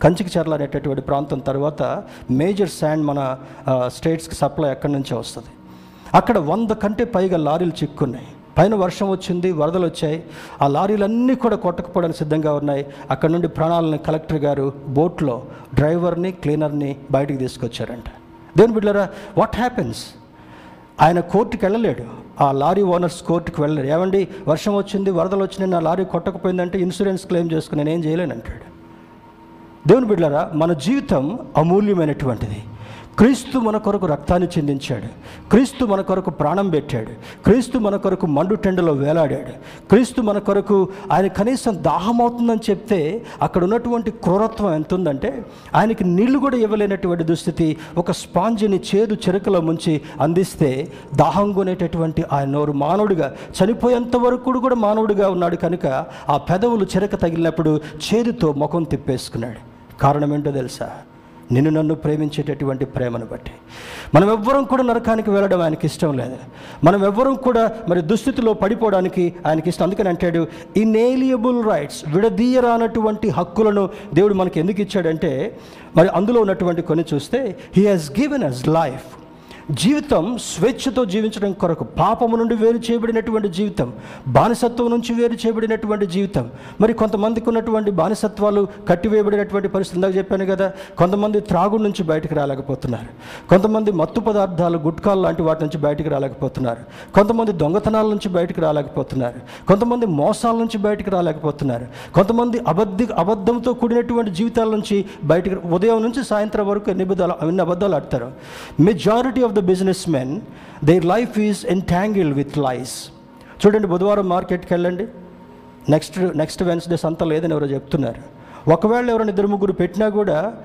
కంచికిచర్ల అనేటటువంటి ప్రాంతం తర్వాత మేజర్ శాండ్ మన స్టేట్స్కి సప్లై అక్కడి నుంచే వస్తుంది. అక్కడ వంద కంటే పైగా లారీలు చిక్కున్నాయి. పైన వర్షం వచ్చింది వరదలు వచ్చాయి. ఆ లారీలన్నీ కూడా కొట్టకపోవడానికి సిద్ధంగా ఉన్నాయి. అక్కడ నుండి ప్రాణాలను కలెక్టర్ గారు బోట్లో డ్రైవర్ని క్లీనర్ని బయటికి తీసుకొచ్చారంట. దేని బిడ్డరా వాట్ హ్యాపెన్స్ ఆయన కోర్టుకి వెళ్ళలేడు. ఆ లారీ ఓనర్స్ కోర్టుకి వెళ్ళలేడు. ఏమండి వర్షం వచ్చింది వరదలు వచ్చినాయి నా లారీ కొట్టకపోయిందంటే ఇన్సూరెన్స్ క్లెయిమ్ చేసుకుని నేనేం చేయలేను అంటాడు దేవుని బిడ్డలారా మన జీవితం అమూల్యమైనటువంటిది. క్రీస్తు మన కొరకు రక్తాన్ని చెందించాడు. క్రీస్తు మన కొరకు ప్రాణం పెట్టాడు. క్రీస్తు మన కొరకు మండు టెండలో వేలాడాడు. క్రీస్తు మన కొరకు ఆయన కనీసం దాహం అవుతుందని చెప్తే అక్కడ ఉన్నటువంటి క్రూరత్వం ఎంత ఉందంటే ఆయనకి నీళ్ళు కూడా ఇవ్వలేనటువంటి దుస్థితి ఒక స్పాంజిని చేదు చెరుకలో ముంచి అందిస్తే దాహం కొనేటటువంటి ఆయన నోరు మానవుడిగా చనిపోయేంత వరకు కూడా మానవుడిగా ఉన్నాడు కనుక ఆ పెదవులు చెరక తగిలినప్పుడు చేదుతో ముఖం తిప్పేసుకున్నాడు. కారణం ఏంటో తెలుసా? నిన్ను నన్ను ప్రేమించేటటువంటి ప్రేమను బట్టి. మనం ఎవ్వరం కూడా నరకానికి వెళ్ళడం ఆయనకి ఇష్టం లేదు. మనం ఎవ్వరం కూడా మరి దుస్థితిలో పడిపోవడానికి ఆయనకి ఇష్టం. అందుకని అంటాడు ఇన్ఏలియబుల్ రైట్స్ విడదీయరానటువంటి హక్కులను దేవుడు మనకి ఎందుకు ఇచ్చాడంటే మరి అందులో ఉన్నటువంటి కొన్ని చూస్తే he has given us life జీవితం స్వేచ్ఛతో జీవించడం కొరకు పాపము నుండి వేరు చేయబడినటువంటి జీవితం బానిసత్వం నుంచి వేరు చేయబడినటువంటి జీవితం. మరి కొంతమందికి ఉన్నటువంటి బానిసత్వాలు కట్టివేయబడినటువంటి పరిస్థితి ఇందాక చెప్పాను కదా కొంతమంది త్రాగుడు నుంచి బయటకు రాలేకపోతున్నారు. కొంతమంది మత్తు పదార్థాలు గుట్కాలు లాంటి వాటి నుంచి బయటకు రాలేకపోతున్నారు. కొంతమంది దొంగతనాల నుంచి బయటకు రాలేకపోతున్నారు. కొంతమంది మోసాల నుంచి బయటకు రాలేకపోతున్నారు. కొంతమంది అబద్ధ అబద్ధంతో కూడినటువంటి జీవితాల నుంచి బయటకు ఉదయం నుంచి సాయంత్రం వరకు ఎన్ని అబద్ధాలు ఎన్ని అబద్ధాలు ఆడతారు? Majority of the businessmen their life is entangle with lies చూడండి బుధవారం మార్కెట్కి వెళ్ళండి. నెక్స్ట్ నెక్స్ట్ వెన్స్డే సంత లేదని ఎవరో చెప్తున్నారు. ఒకవేళ ఎవరైనా ఇద్దరు ముగ్గురు పెట్టినా కూడా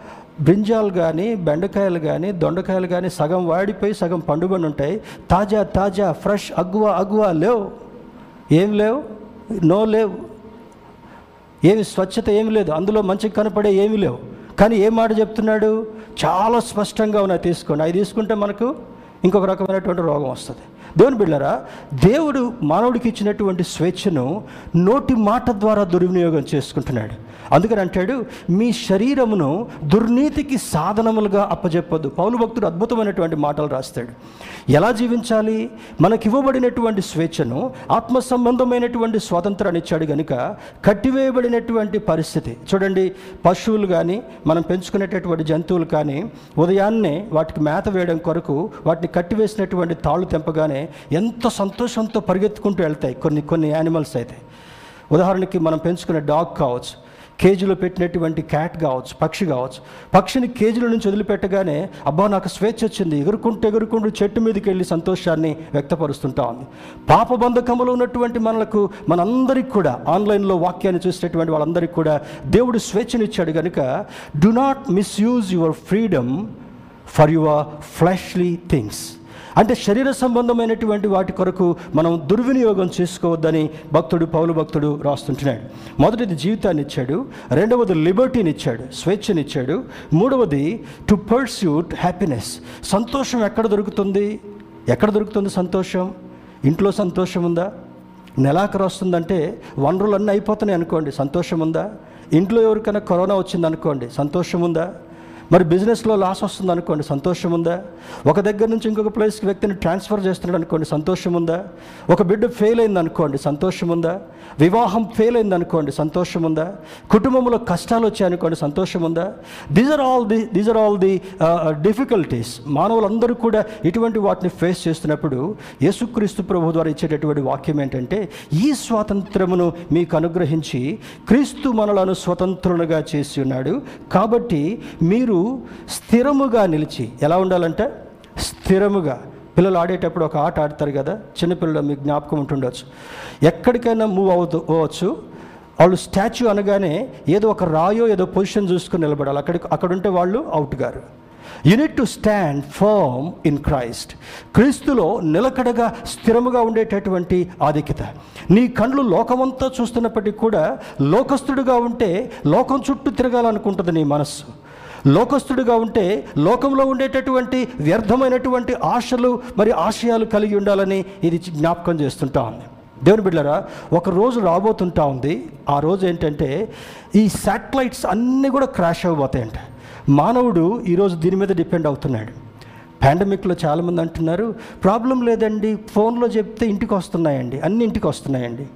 బ్రింజాలు కానీ బెండకాయలు కానీ దొండకాయలు కానీ సగం వాడిపోయి సగం పండుబడి ఉంటాయి. తాజా తాజా ఫ్రెష్ అగ్వా అగ్వా లేవు. ఏం లేవు? నో లేవు. ఏమి స్వచ్ఛత ఏమి లేదు. అందులో మంచిగా కనపడే ఏమి లేవు. కానీ ఏ మాట చెప్తున్నాడు? చాలా స్పష్టంగా ఉన్నాయి తీసుకోండి. అవి తీసుకుంటే మనకు ఇంకొక రకమైనటువంటి రోగం వస్తుంది. దేవుని బిళ్ళరా దేవుడు మానవుడికి ఇచ్చినటువంటి స్వేచ్ఛను నోటి మాట ద్వారా దుర్వినియోగం చేసుకుంటున్నాడు. అందుకని అంటాడు మీ శరీరమును దుర్నీతికి సాధనములుగా అప్పజెప్పొద్దు. పౌలు భక్తుడు అద్భుతమైనటువంటి మాటలు రాస్తాడు. ఎలా జీవించాలి? మనకి ఇవ్వబడినటువంటి స్వేచ్ఛను ఆత్మ సంబంధమైనటువంటి స్వాతంత్రాన్ని ఇచ్చాడు కనుక కట్టివేయబడినటువంటి పరిస్థితి. చూడండి పశువులు కానీ మనం పెంచుకునేటటువంటి జంతువులు కానీ ఉదయాన్నే వాటికి మేత వేయడం కొరకు వాటిని కట్టివేసినటువంటి తాళ్ళు తెంపగానే ఎంత సంతోషంతో పరిగెత్తుకుంటూ వెళ్తాయి కొన్ని కొన్ని యానిమల్స్ అయితే. ఉదాహరణకి మనం పెంచుకునే డాగ్ కావచ్చు కేజీలో పెట్టినటువంటి క్యాట్ కావచ్చు పక్షి కావచ్చు. పక్షిని కేజీల నుంచి వదిలిపెట్టగానే అబ్బా నాకు స్వేచ్ఛ వచ్చింది. ఎగురుకుంటూ ఎగురుకుంటూ చెట్టు మీదకి వెళ్ళి సంతోషాన్ని వ్యక్తపరుస్తుంటా ఉంది. పాప బంధకములో ఉన్నటువంటి మనలకు మనందరికి కూడా ఆన్లైన్లో వాక్యాన్ని చూసినటువంటి వాళ్ళందరికీ కూడా దేవుడు స్వేచ్ఛనిచ్చాడు కనుక do not misuse your freedom for your fleshly things అంటే శరీర సంబంధమైనటువంటి వాటి కొరకు మనం దుర్వినియోగం చేసుకోవద్దని భక్తుడు పౌలు భక్తుడు రాస్తుంటున్నాడు. మొదటిది జీవితాన్ని ఇచ్చాడు రెండవది లిబర్టీని ఇచ్చాడు స్వేచ్ఛనిచ్చాడు మూడవది టు పర్స్యూట్ హ్యాపీనెస్ సంతోషం ఎక్కడ దొరుకుతుంది? ఎక్కడ దొరుకుతుంది సంతోషం? ఇంట్లో సంతోషం ఉందా? నెలాఖరు వస్తుందంటే వనరులు అన్నీ అయిపోతున్నాయి అనుకోండి సంతోషం ఉందా? ఇంట్లో ఎవరికైనా కరోనా వచ్చింది అనుకోండి సంతోషం ఉందా? మరి బిజినెస్లో లాస్ వస్తుంది అనుకోండి సంతోషం ఉందా? ఒక దగ్గర నుంచి ఇంకొక ప్లేస్కి వ్యక్తిని ట్రాన్స్ఫర్ చేస్తున్నాడు అనుకోండి సంతోషం ఉందా? ఒక బిడ్డ ఫెయిల్ అయింది అనుకోండి సంతోషం ఉందా? వివాహం ఫెయిల్ అయింది అనుకోండి సంతోషం ఉందా? కుటుంబంలో కష్టాలు వచ్చాయి అనుకోండి సంతోషం ఉందా? These are all the these are all the difficulties మానవులందరూ కూడా ఇటువంటి వాటిని ఫేస్ చేస్తున్నప్పుడు యేసుక్రీస్తు ప్రభు ద్వారా ఇచ్చేటటువంటి వాక్యం ఏంటంటే ఈ స్వాతంత్రమును మీకు అనుగ్రహించి క్రీస్తు మనలను స్వతంత్రులుగా చేసి ఉన్నాడు. కాబట్టి మీరు స్థిరముగా నిలిచి ఎలా ఉండాలంటే స్థిరముగా. పిల్లలు ఆడేటప్పుడు ఒక ఆట ఆడతారు కదా చిన్నపిల్లలు మీకు జ్ఞాపకం ఉంటుండవచ్చు ఎక్కడికైనా మూవ్ అవుతూ అవ్వచ్చు వాళ్ళు స్టాచ్యూ అనగానే ఏదో ఒక రాయో ఏదో పొజిషన్ చూసుకుని నిలబడాలి. అక్కడికి అక్కడ ఉంటే వాళ్ళు అవుట్ గారు. You need to stand firm in Christ క్రీస్తులో నిలకడగా స్థిరముగా ఉండేటటువంటి ఆధిక్యత. నీ కండ్లు లోకమంతా చూస్తున్నప్పటికీ కూడా లోకస్తుడిగా ఉంటే లోకం చుట్టూ తిరగాలనుకుంటుంది నీ మనస్సు. లోకస్తుడిగా ఉంటే లోకంలో ఉండేటటువంటి వ్యర్థమైనటువంటి ఆశలు మరి ఆశయాలు కలిగి ఉండాలని ఇది జ్ఞాపకం చేస్తుంటా ఉంది. దేవుని బిడ్డరా ఒక రోజు రాబోతుంటా ఉంది. ఆ రోజు ఏంటంటే ఈ శాటిలైట్స్ అన్నీ కూడా క్రాష్ అవ్వబోతాయంట. మానవుడు ఈరోజు దీని మీద డిపెండ్ అవుతున్నాడు. పాండమిక్లో చాలామంది అంటున్నారు ప్రాబ్లం లేదండి ఫోన్లో చెప్తే ఇంటికి వస్తున్నాయండి అన్ని ఇంటికి వస్తున్నాయండి.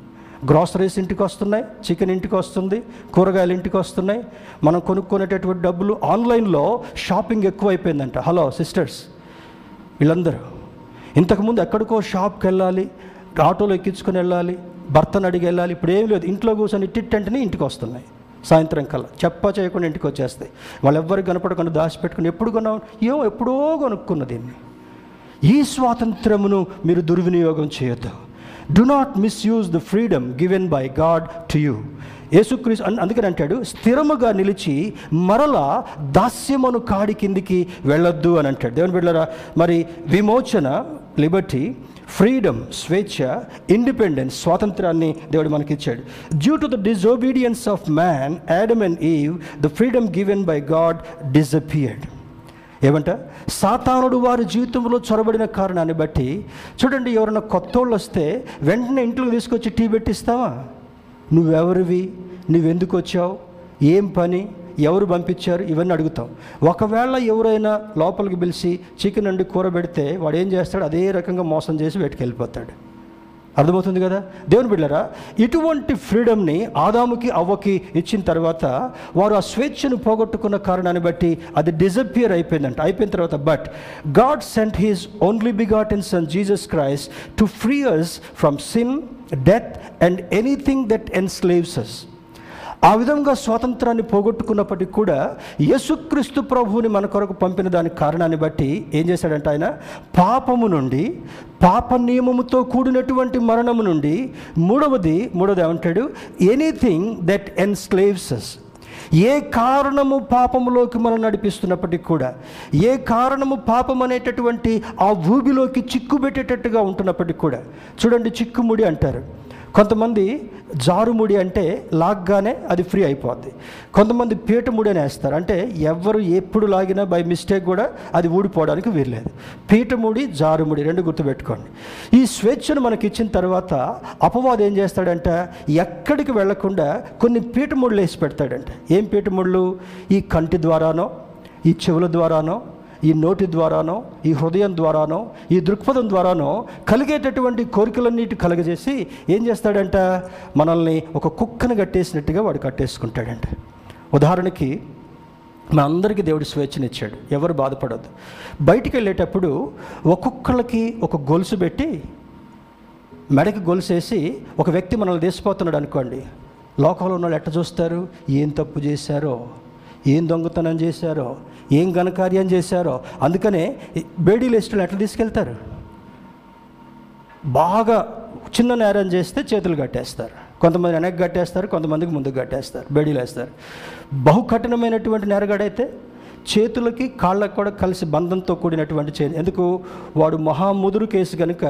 గ్రాసరీస్ ఇంటికి వస్తున్నాయి చికెన్ ఇంటికి వస్తుంది కూరగాయలు ఇంటికి వస్తున్నాయి. మనం కొనుక్కునేటటువంటి డబ్బులు ఆన్లైన్లో షాపింగ్ ఎక్కువైపోయిందంట. హలో సిస్టర్స్ వీళ్ళందరూ. ఇంతకుముందు ఎక్కడికో షాప్కి వెళ్ళాలి ఆటోలో ఎక్కించుకొని వెళ్ళాలి భర్తను అడిగి వెళ్ళాలి ఇప్పుడు ఏం లేదు. ఇంట్లో కూర్చొని టిట్ ఇంటికి వస్తున్నాయి. సాయంత్రం కల్లా చెప్ప చేయకుండా ఇంటికి వచ్చేస్తాయి. వాళ్ళు ఎవ్వరికి కనపడకుండా దాచిపెట్టుకుని ఎప్పుడు కొన్నాం ఏమో ఎప్పుడో కొనుక్కున్న దీన్ని. ఈ స్వాతంత్రమును మీరు దుర్వినియోగం చేయొద్దు. Do not misuse the freedom given by God to you యేసుక్రీస్తు అందుకని అంటాడు స్థిరముగా నిలిచి మరలా దాస్యమును కాడి కిందికి వెళ్ళొద్దు అని అంటాడు. దేవుని బిడ్డరా మరి విమోచన లిబర్టీ ఫ్రీడమ్ స్వేచ్ఛ ఇండిపెండెన్స్ స్వాతంత్రాన్ని దేవుడు మనకిచ్చాడు. Due to the disobedience of man Adam and Eve the freedom given by God disappeared ఏమంట సాతానుడు వారి జీవితంలో చొరబడిన కారణాన్ని బట్టి చూడండి ఎవరైనా కొత్త వాళ్ళు వస్తే వెంటనే ఇంట్లోకి తీసుకొచ్చి టీ పెట్టిస్తావా? నువ్వెవరివి? నువ్వెందుకు వచ్చావు ఏం పని? ఎవరు పంపించారు? ఇవన్నీ అడుగుతాం. ఒకవేళ ఎవరైనా లోపలికి పిలిచి చికెన్ అండి కూర పెడితే వాడు ఏం చేస్తాడు? అదే రకంగా మోసం చేసి వెట్టుకెళ్ళిపోతాడు అర్థమవుతుంది కదా? దేవుని బిడ్డరా ఇటువంటి ఫ్రీడమ్ని ఆదాముకి అవ్వకి ఇచ్చిన తర్వాత వారు ఆ స్వేచ్ఛను పోగొట్టుకున్న కారణాన్ని బట్టి అది డిజపియర్ అయిపోయిందంట. అయిపోయిన తర్వాత but God sent his only begotten son Jesus Christ to free us from sin death and anything that enslaves us ఆ విధంగా స్వాతంత్రాన్ని పోగొట్టుకున్నప్పటికీ కూడా యేసుక్రీస్తు ప్రభువుని మన కొరకు పంపిన దాని కారణాన్ని బట్టి ఏం చేశాడంటే ఆయన? పాపము నుండి పాప నియమముతో కూడినటువంటి మరణము నుండి మూడవది మూడవది ఏమంటాడు? ఎనీథింగ్ దట్ ఎన్స్లేవ్సెస్ ఏ కారణము పాపములోకి మనం నడిపిస్తున్నప్పటికీ కూడా ఏ కారణము పాపం అనేటటువంటి ఆ ఊబిలోకి చిక్కుబెట్టేటట్టుగా ఉంటున్నప్పటికీ కూడా చూడండి చిక్కుముడి అంటారు. కొంతమంది జారుముడి అంటే లాగ్గానే అది ఫ్రీ అయిపోద్ది. కొంతమంది పీటముడి అని వేస్తారు. అంటే ఎవరు ఎప్పుడు లాగినా బై మిస్టేక్ కూడా అది ఊడిపోవడానికి వీల్లేదు. పీటముడి జారుముడి రెండు గుర్తుపెట్టుకోండి. ఈ స్వేచ్ఛను మనకి ఇచ్చిన తర్వాత అపవాదం ఏం చేస్తాడంట? ఎక్కడికి వెళ్ళకుండా కొన్ని పీటముడులు వేసి పెడతాడంట. ఏం పీటముడులు ఈ కంటి ద్వారానో ఈ చెవుల ద్వారానో ఈ నోటి ద్వారానో ఈ హృదయం ద్వారానో ఈ దృక్పథం ద్వారానో కలిగేటటువంటి కోరికలన్నిటి కలగజేసి ఏం చేస్తాడంట? మనల్ని ఒక కుక్కను కట్టేసినట్టుగా వాడు కట్టేసుకుంటాడంట. ఉదాహరణకి మన అందరికీ దేవుడు స్వేచ్ఛనిచ్చాడు. ఎవరు బాధపడద్దు. బయటికి వెళ్ళేటప్పుడు ఒక్కొక్కళ్ళకి ఒక గొలుసు పెట్టి మెడకి గొలుసేసి ఒక వ్యక్తి మనల్ని తీసిపోతున్నాడు అనుకోండి. లోకంలో ఉన్న వాళ్ళు ఎట్ట చూస్తారు? ఏం తప్పు చేశారో? ఏం దొంగతనం చేశారో ఏం ఘనకార్యం చేశారో అందుకనే బేడీ లిస్టులు ఎట్లా తీసుకెళ్తారు? బాగా చిన్న నేరం చేస్తే చేతులు కట్టేస్తారు. కొంతమంది వెనక్కి కట్టేస్తారు కొంతమందికి ముందుకు కట్టేస్తారు బేడీలు వేస్తారు బహు కఠినమైనటువంటి నేరగాడైతే చేతులకి కాళ్ళకు కూడా కలిసి బంధంతో కూడినటువంటి చే ఎందుకు? వాడు మహాముదురు కేసు కనుక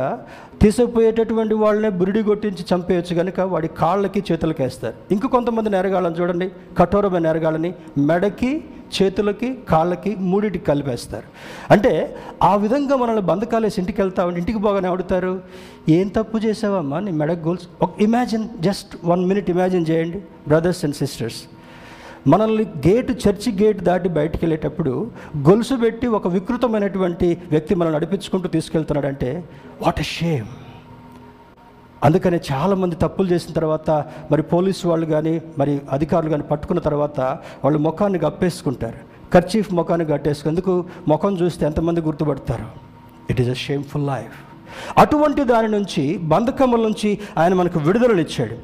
తీసుకుపోయేటటువంటి వాళ్ళనే బురిడి కొట్టించి చంపేయచ్చు కనుక వాడి కాళ్ళకి చేతులకి వేస్తారు. ఇంక కొంతమంది నేరగాళ్ళని చూడండి కఠోరమైన నేరగాళ్ళని మెడకి చేతులకి కాళ్ళకి మూడిటికి కలిపేస్తారు. అంటే ఆ విధంగా మనల్ని బంధకాలేసి ఇంటికి వెళ్తామంటే ఇంటికి పోగానే అడుగుతారు ఏం తప్పు చేసావమ్మా? నీ మెడకు గోల్స్ ఒక imagine just one minute imagine చేయండి బ్రదర్స్ అండ్ సిస్టర్స్ మనల్ని గేటు చర్చి గేట్ దాటి బయటికి వెళ్ళేటప్పుడు గొలుసు పెట్టి ఒక వికృతమైనటువంటి వ్యక్తి మనల్ని నడిపించుకుంటూ తీసుకెళ్తున్నాడంటే వాట్ ఎ షేమ్. అందుకని చాలామంది తప్పులు చేసిన తర్వాత మరి పోలీసు వాళ్ళు కానీ మరి అధికారులు కానీ పట్టుకున్న తర్వాత వాళ్ళు ముఖాన్ని కప్పేసుకుంటారు. కర్చీఫ్ ముఖాన్ని కట్టేసుకుందుకు ముఖం చూస్తే ఎంతమంది గుర్తుపడతారు? It is a shameful life అటువంటి దాని నుంచి బంధకముల నుంచి ఆయన మనకు విడుదలనిచ్చాడు.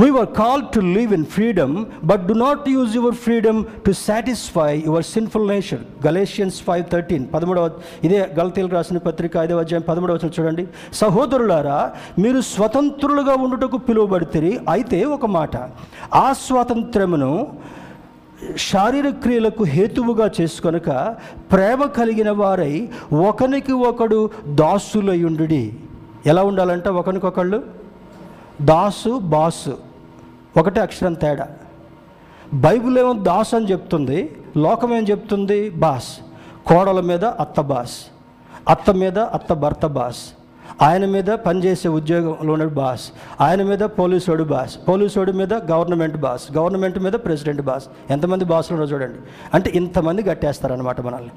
We were called to live in freedom but do not use your freedom to satisfy your sinful nature Galatians five thirteen పదమూడవ ఇదే గలతీలు రాసిన పత్రిక ఐదవ అధ్యాయం పదమూడవ వచ్చిన చూడండి. సహోదరులారా మీరు స్వతంత్రులుగా ఉండుటకు పిలువబడితే అయితే ఒక మాట. ఆ స్వాతంత్రమును శారీరక క్రియలకు హేతువుగా చేసుకొనక ప్రేమ కలిగిన వారై ఒకనికి ఒకడు దాసులయుండు ఎలా ఉండాలంటే ఒకరికొకళ్ళు దాసు బాసు. ఒకటే అక్షరం తేడా. బైబిల్ ఏమో దాస్ అని చెప్తుంది లోకం ఏం చెప్తుంది? బాస్. కోడల మీద అత్త బాస్. అత్త మీద అత్త భర్త బాస్. ఆయన మీద పనిచేసే ఉద్యోగంలో ఉన్న బాస్. ఆయన మీద పోలీసోడు బాస్. పోలీసోడు మీద గవర్నమెంట్ బాస్. గవర్నమెంట్ మీద ప్రెసిడెంట్ బాస్. ఎంతమంది బాసులు ఉన్నారో చూడండి. అంటే ఇంతమంది కట్టేస్తారనమాట మనల్ని.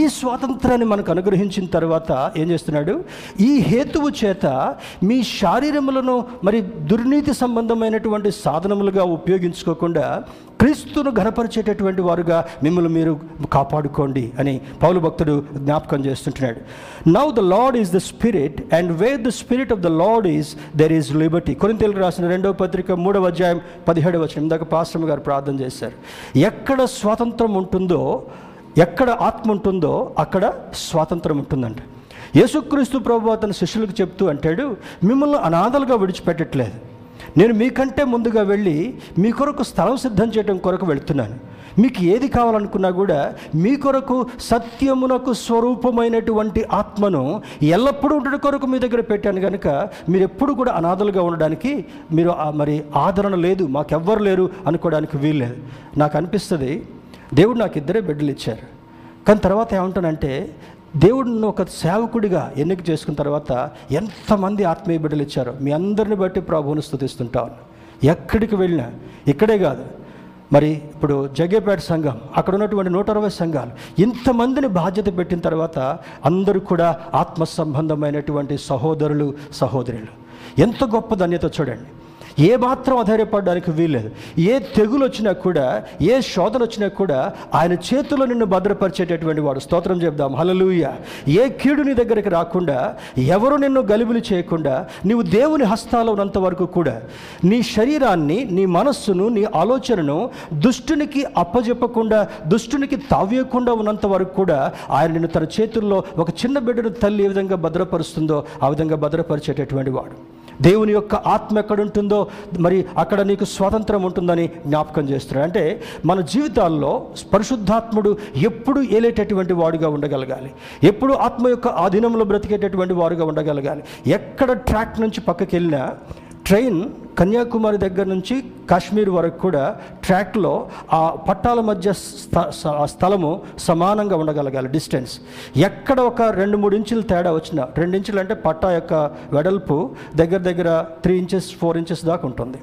ఈ స్వాతంత్రాన్ని మనకు అనుగ్రహించిన తర్వాత ఏం చేస్తున్నాడు? ఈ హేతువు చేత మీ శారీరములను మరి దుర్నీతి సంబంధమైనటువంటి సాధనములుగా ఉపయోగించుకోకుండా క్రీస్తును ఘనపరిచేటటువంటి వారుగా మిమ్మల్ని మీరు కాపాడుకోండి అని పౌలు భక్తుడు జ్ఞాపకం చేస్తుంటున్నాడు. Now the Lord is the Spirit and where the Spirit of the Lord is there is liberty కొరింతలకు రాసిన రెండవ పత్రిక మూడవ అధ్యాయం పదిహేడవ వచ్చిన ఇందాక పాశ్రమ గారు ప్రార్థన చేశారు. ఎక్కడ స్వాతంత్రం ఉంటుందో ఎక్కడ ఆత్మ ఉంటుందో అక్కడ స్వాతంత్రం ఉంటుందంట. యేసుక్రీస్తు ప్రభు అతని శిష్యులకు చెప్తూ అంటాడు మిమ్మల్ని అనాథలుగా విడిచిపెట్టట్లేదు. నేను మీకంటే ముందుగా వెళ్ళి మీ కొరకు స్థలం సిద్ధం చేయడం కొరకు వెళుతున్నాను. మీకు ఏది కావాలనుకున్నా కూడా మీ కొరకు సత్యమునకు స్వరూపమైనటువంటి ఆత్మను ఎల్లప్పుడూ ఉండడం కొరకు మీ దగ్గర పెట్టాను కనుక మీరు ఎప్పుడు కూడా అనాథలుగా ఉండడానికి మీరు ఆ మరి ఆదరణ లేదు మాకెవ్వరు లేరు అనుకోవడానికి వీల్లేదు నాకు అనిపిస్తుంది దేవుడు నాకు ఇద్దరే బిడ్డలు ఇచ్చారు. కానీ తర్వాత ఏమంటానంటే దేవుడిని ఒక సేవకుడిగా ఎన్నిక చేసుకున్న తర్వాత ఎంతమంది ఆత్మీయ బిడ్డలు ఇచ్చారో మీ అందరిని బట్టి ప్రభువును స్థుతిస్తుంటాను. ఎక్కడికి వెళ్ళినా ఇక్కడే కాదు మరి ఇప్పుడు జగ్గేపేట సంఘం అక్కడ ఉన్నటువంటి నూట అరవై సంఘాలు ఇంతమందిని బాధ్యత పెట్టిన తర్వాత అందరూ కూడా ఆత్మ సంబంధమైనటువంటి సహోదరులు సహోదరులు. ఎంత గొప్ప ధన్యత చూడండి. ఏ మాత్రం ఆధారపడడానికి వీల్లేదు. ఏ తెగులు వచ్చినా కూడా ఏ శోధన వచ్చినా కూడా ఆయన చేతిలో నిన్ను భద్రపరిచేటటువంటి వాడు. స్తోత్రం చెప్దాం. హలలుయ ఏ కీడు నీ దగ్గరికి రాకుండా ఎవరు నిన్ను గలిబిలి చేయకుండా నీవు దేవుని హస్తాలో ఉన్నంత వరకు కూడా నీ శరీరాన్ని నీ మనస్సును నీ ఆలోచనను దుష్టునికి అప్పజెప్పకుండా దుష్టునికి తావ్యకుండా ఉన్నంత వరకు కూడా ఆయన నిన్ను తన చేతుల్లో ఒక చిన్న బిడ్డను తల్లి ఏ విధంగా భద్రపరుస్తుందో ఆ విధంగా భద్రపరిచేటటువంటి వాడు. దేవుని యొక్క ఆత్మ ఎక్కడ ఉంటుందో మరి అక్కడ నీకు స్వాతంత్రం ఉంటుందని జ్ఞాపకం చేస్తున్నాడు. అంటే మన జీవితాల్లో పరిశుద్ధాత్ముడు ఎప్పుడు ఏలేటటువంటి వాడుగా ఉండగలగాలి? ఎప్పుడు ఆత్మ యొక్క ఆధీనంలో బ్రతికేటటువంటి వారుగా ఉండగలగాలి? ఎక్కడ ట్రాక్ నుంచి పక్కకి వెళ్ళినా ట్రైన్ కన్యాకుమారి దగ్గర నుంచి కాశ్మీర్ వరకు కూడా ట్రాక్లో ఆ పట్టాల మధ్య స్థ- స్థలము సమానంగా ఉండగలగాలి డిస్టెన్స్. ఎక్కడ ఒక రెండు మూడు ఇంచులు తేడా వచ్చిన రెండు ఇంచులు అంటే పట్టా యొక్క వెడల్పు దగ్గర దగ్గర త్రీ ఇంచెస్ ఫోర్ ఇంచెస్ దాకా ఉంటుంది.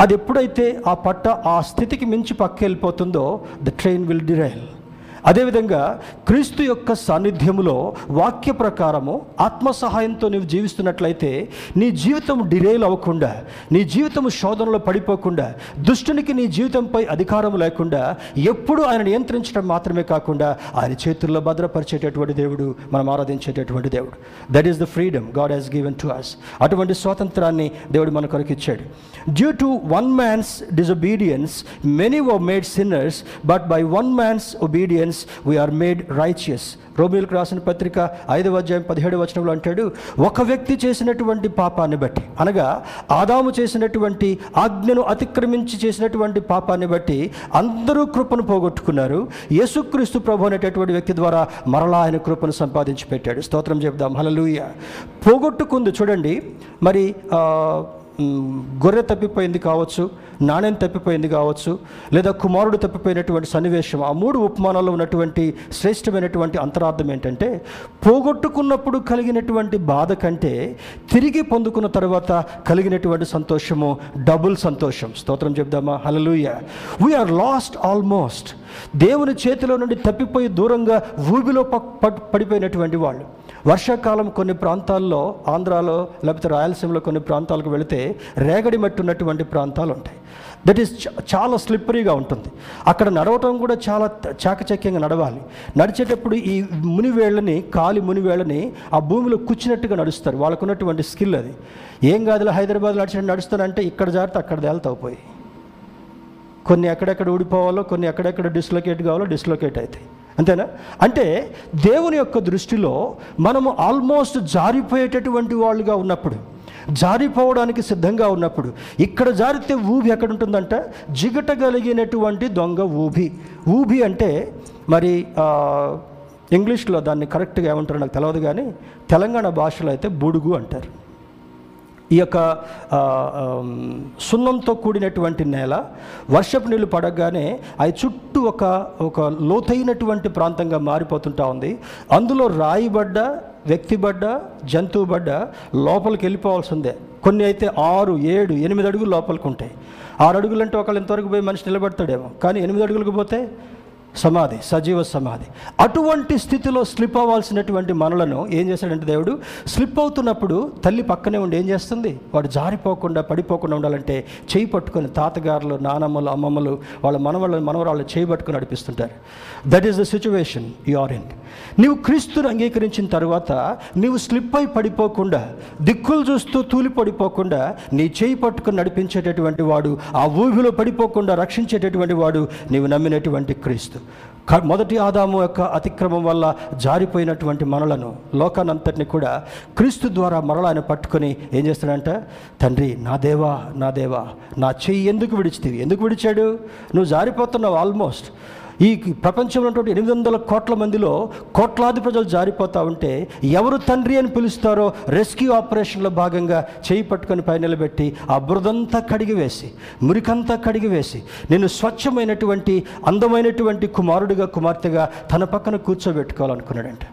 అది ఎప్పుడైతే ఆ పట్ట ఆ స్థితికి మించి పక్క వెళ్ళిపోతుందో ద ట్రైన్ విల్ డిరైల్. అదేవిధంగా క్రీస్తు యొక్క సాన్నిధ్యములో వాక్య ప్రకారము ఆత్మ సహాయంతో నీవు జీవిస్తున్నట్లయితే నీ జీవితం డిరేల్ అవ్వకుండా నీ జీవితం శోధనలో పడిపోకుండా దుష్టునికి నీ జీవితంపై అధికారం లేకుండా ఎప్పుడు ఆయన నియంత్రించడం మాత్రమే కాకుండా ఆయన చేతుల్లో భద్రపరిచేటటువంటి దేవుడు మనం ఆరాధించేటటువంటి దేవుడు. That is the freedom God has given to us అటువంటి స్వాతంత్రాన్ని దేవుడు మన కొరకు ఇచ్చాడు. Due to one man's disobedience many were made sinners but by one man's obedience we are made righteous రోమిలకు రాసిన పత్రిక ఐదవ అధ్యాయం పదిహేడు వచనంలో అంటాడు ఒక వ్యక్తి చేసినటువంటి పాపాన్ని బట్టి అనగా ఆదాము చేసినటువంటి ఆజ్ఞను అతిక్రమించి చేసినటువంటి పాపాన్ని బట్టి అందరూ కృపను పోగొట్టుకున్నారు. యేసుక్రీస్తు ప్రభు అనేటటువంటి వ్యక్తి ద్వారా మరలా ఆయన కృపను సంపాదించి పెట్టాడు. స్తోత్రం చెప్దాం హలలుయ పోగొట్టుకుంది. చూడండి మరి ఆ, గొర్రె తప్పిపోయింది కావచ్చు నాణ్యం తప్పిపోయింది కావచ్చు లేదా కుమారుడు తప్పిపోయినటువంటి సన్నివేశం ఆ మూడు ఉపమానాల్లో ఉన్నటువంటి శ్రేష్టమైనటువంటి అంతరార్థం ఏంటంటే పోగొట్టుకున్నప్పుడు కలిగినటువంటి బాధ కంటే తిరిగి పొందుకున్న తర్వాత కలిగినటువంటి సంతోషము డబుల్ సంతోషం. స్తోత్రం చెప్దామా? Hallelujah we are lost almost దేవుని చేతిలో నుండి తప్పిపోయి దూరంగా ఊబిలో ప- పడిపోయినటువంటి వాళ్ళు. వర్షాకాలం కొన్ని ప్రాంతాల్లో ఆంధ్రాలో లేకపోతే రాయలసీమలో కొన్ని ప్రాంతాలకు వెళితే రేగడి మట్టి ఉన్నటువంటి ప్రాంతాలు ఉంటాయి. దట్ ఈస్ చాలా స్లిప్పరీగా ఉంటుంది. అక్కడ నడవటం కూడా చాలా చాకచక్యంగా నడవాలి. నడిచేటప్పుడు ఈ మునివేళ్ళని కాలి మునివేళ్ళని ఆ భూమిలో కూర్చున్నట్టుగా నడుస్తారు. వాళ్ళకు ఉన్నటువంటి స్కిల్ అది. ఏం కాదు హైదరాబాద్ నడిచినట్టు నడుస్తానంటే ఇక్కడ జాగ్రత్త అక్కడ తేలుతావు పోయి. కొన్ని ఎక్కడెక్కడ ఊడిపోవాలో కొన్ని ఎక్కడెక్కడ డిస్లొకేట్ కావాలో డిస్లొకేట్ అవుతాయి. అంతేనా? అంటే దేవుని యొక్క దృష్టిలో మనము ఆల్మోస్ట్ జారిపోయేటటువంటి వాళ్ళుగా ఉన్నప్పుడు జారిపోవడానికి సిద్ధంగా ఉన్నప్పుడు ఇక్కడ జారితే ఊబి ఎక్కడ ఉంటుందంట జిగటగలిగినటువంటి దొంగ ఊబి. ఊబి అంటే మరి ఇంగ్లీష్లో దాన్ని కరెక్ట్గా ఏమంటారో నాకు తెలియదు కానీ తెలంగాణ భాషలో అయితే బుడుగు అంటారు. ఈ యొక్క సున్నంతో కూడినటువంటి నేల వర్షపు నీళ్ళు పడగానే అది చుట్టూ ఒక ఒక లోతైనటువంటి ప్రాంతంగా మారిపోతుంటా ఉంది. అందులో రాయిబడ్డ వ్యక్తిబడ్డ జంతువుబడ్డ లోపలికి వెళ్ళిపోవాల్సిందే కొన్ని అయితే ఆరు ఏడు ఎనిమిది అడుగులు లోపలికి ఉంటాయి. ఆరు అడుగులు అంటే ఒకళ్ళు ఇంతవరకు పోయి మనిషి నిలబడతాడేమో. కానీ ఎనిమిది అడుగులకు పోతే సమాధి సజీవ సమాధి. అటువంటి స్థితిలో స్లిప్ అవ్వాల్సినటువంటి మనలను ఏం చేశాడంటే దేవుడు స్లిప్ అవుతున్నప్పుడు తల్లి పక్కనే ఉండి ఏం చేస్తుంది? వాడు జారిపోకుండా పడిపోకుండా ఉండాలంటే చేయి పట్టుకొని తాతగారులు నానమ్మలు అమ్మమ్మలు వాళ్ళ మనవాళ్ళ మనవరాళ్ళు చేయి పట్టుకొని నడిపిస్తుంటారు. That is the situation you are in నీవు క్రీస్తుని అంగీకరించిన తర్వాత నీవు స్లిప్ అయి పడిపోకుండా దిక్కులు చూస్తూ తూలి పడిపోకుండా నీ చేయి పట్టుకొని నడిపించేటటువంటి వాడు ఆ ఊహిలో పడిపోకుండా రక్షించేటటువంటి వాడు నీవు నమ్మినటువంటి క్రీస్తు. మొదటి ఆదాము యొక్క అతిక్రమం వల్ల జారిపోయినటువంటి మనలను లోకానంతటిని కూడా క్రీస్తు ద్వారా మరల ఆయన పట్టుకొని ఏం చేస్తాడంట? తండ్రి నా దేవా నా దేవా నా చెయ్యి ఎందుకు విడిచితివి? ఎందుకు విడిచాడు? నువ్వు జారిపోతున్నావు ఆల్మోస్ట్. ఈ ప్రపంచంలో ఉన్నటువంటి ఎనిమిది వందల కోట్ల మందిలో కోట్లాది ప్రజలు జారిపోతూ ఉంటే ఎవరు తండ్రి అని పిలుస్తారో రెస్క్యూ ఆపరేషన్లో భాగంగా చేయి పట్టుకొని పై నిలబెట్టి ఆ బురదంతా కడిగివేసి మురికంతా కడిగివేసి నేను స్వచ్ఛమైనటువంటి అందమైనటువంటి కుమారుడిగా కుమార్తెగా తన పక్కన కూర్చోబెట్టుకోవాలనుకున్నాడంట.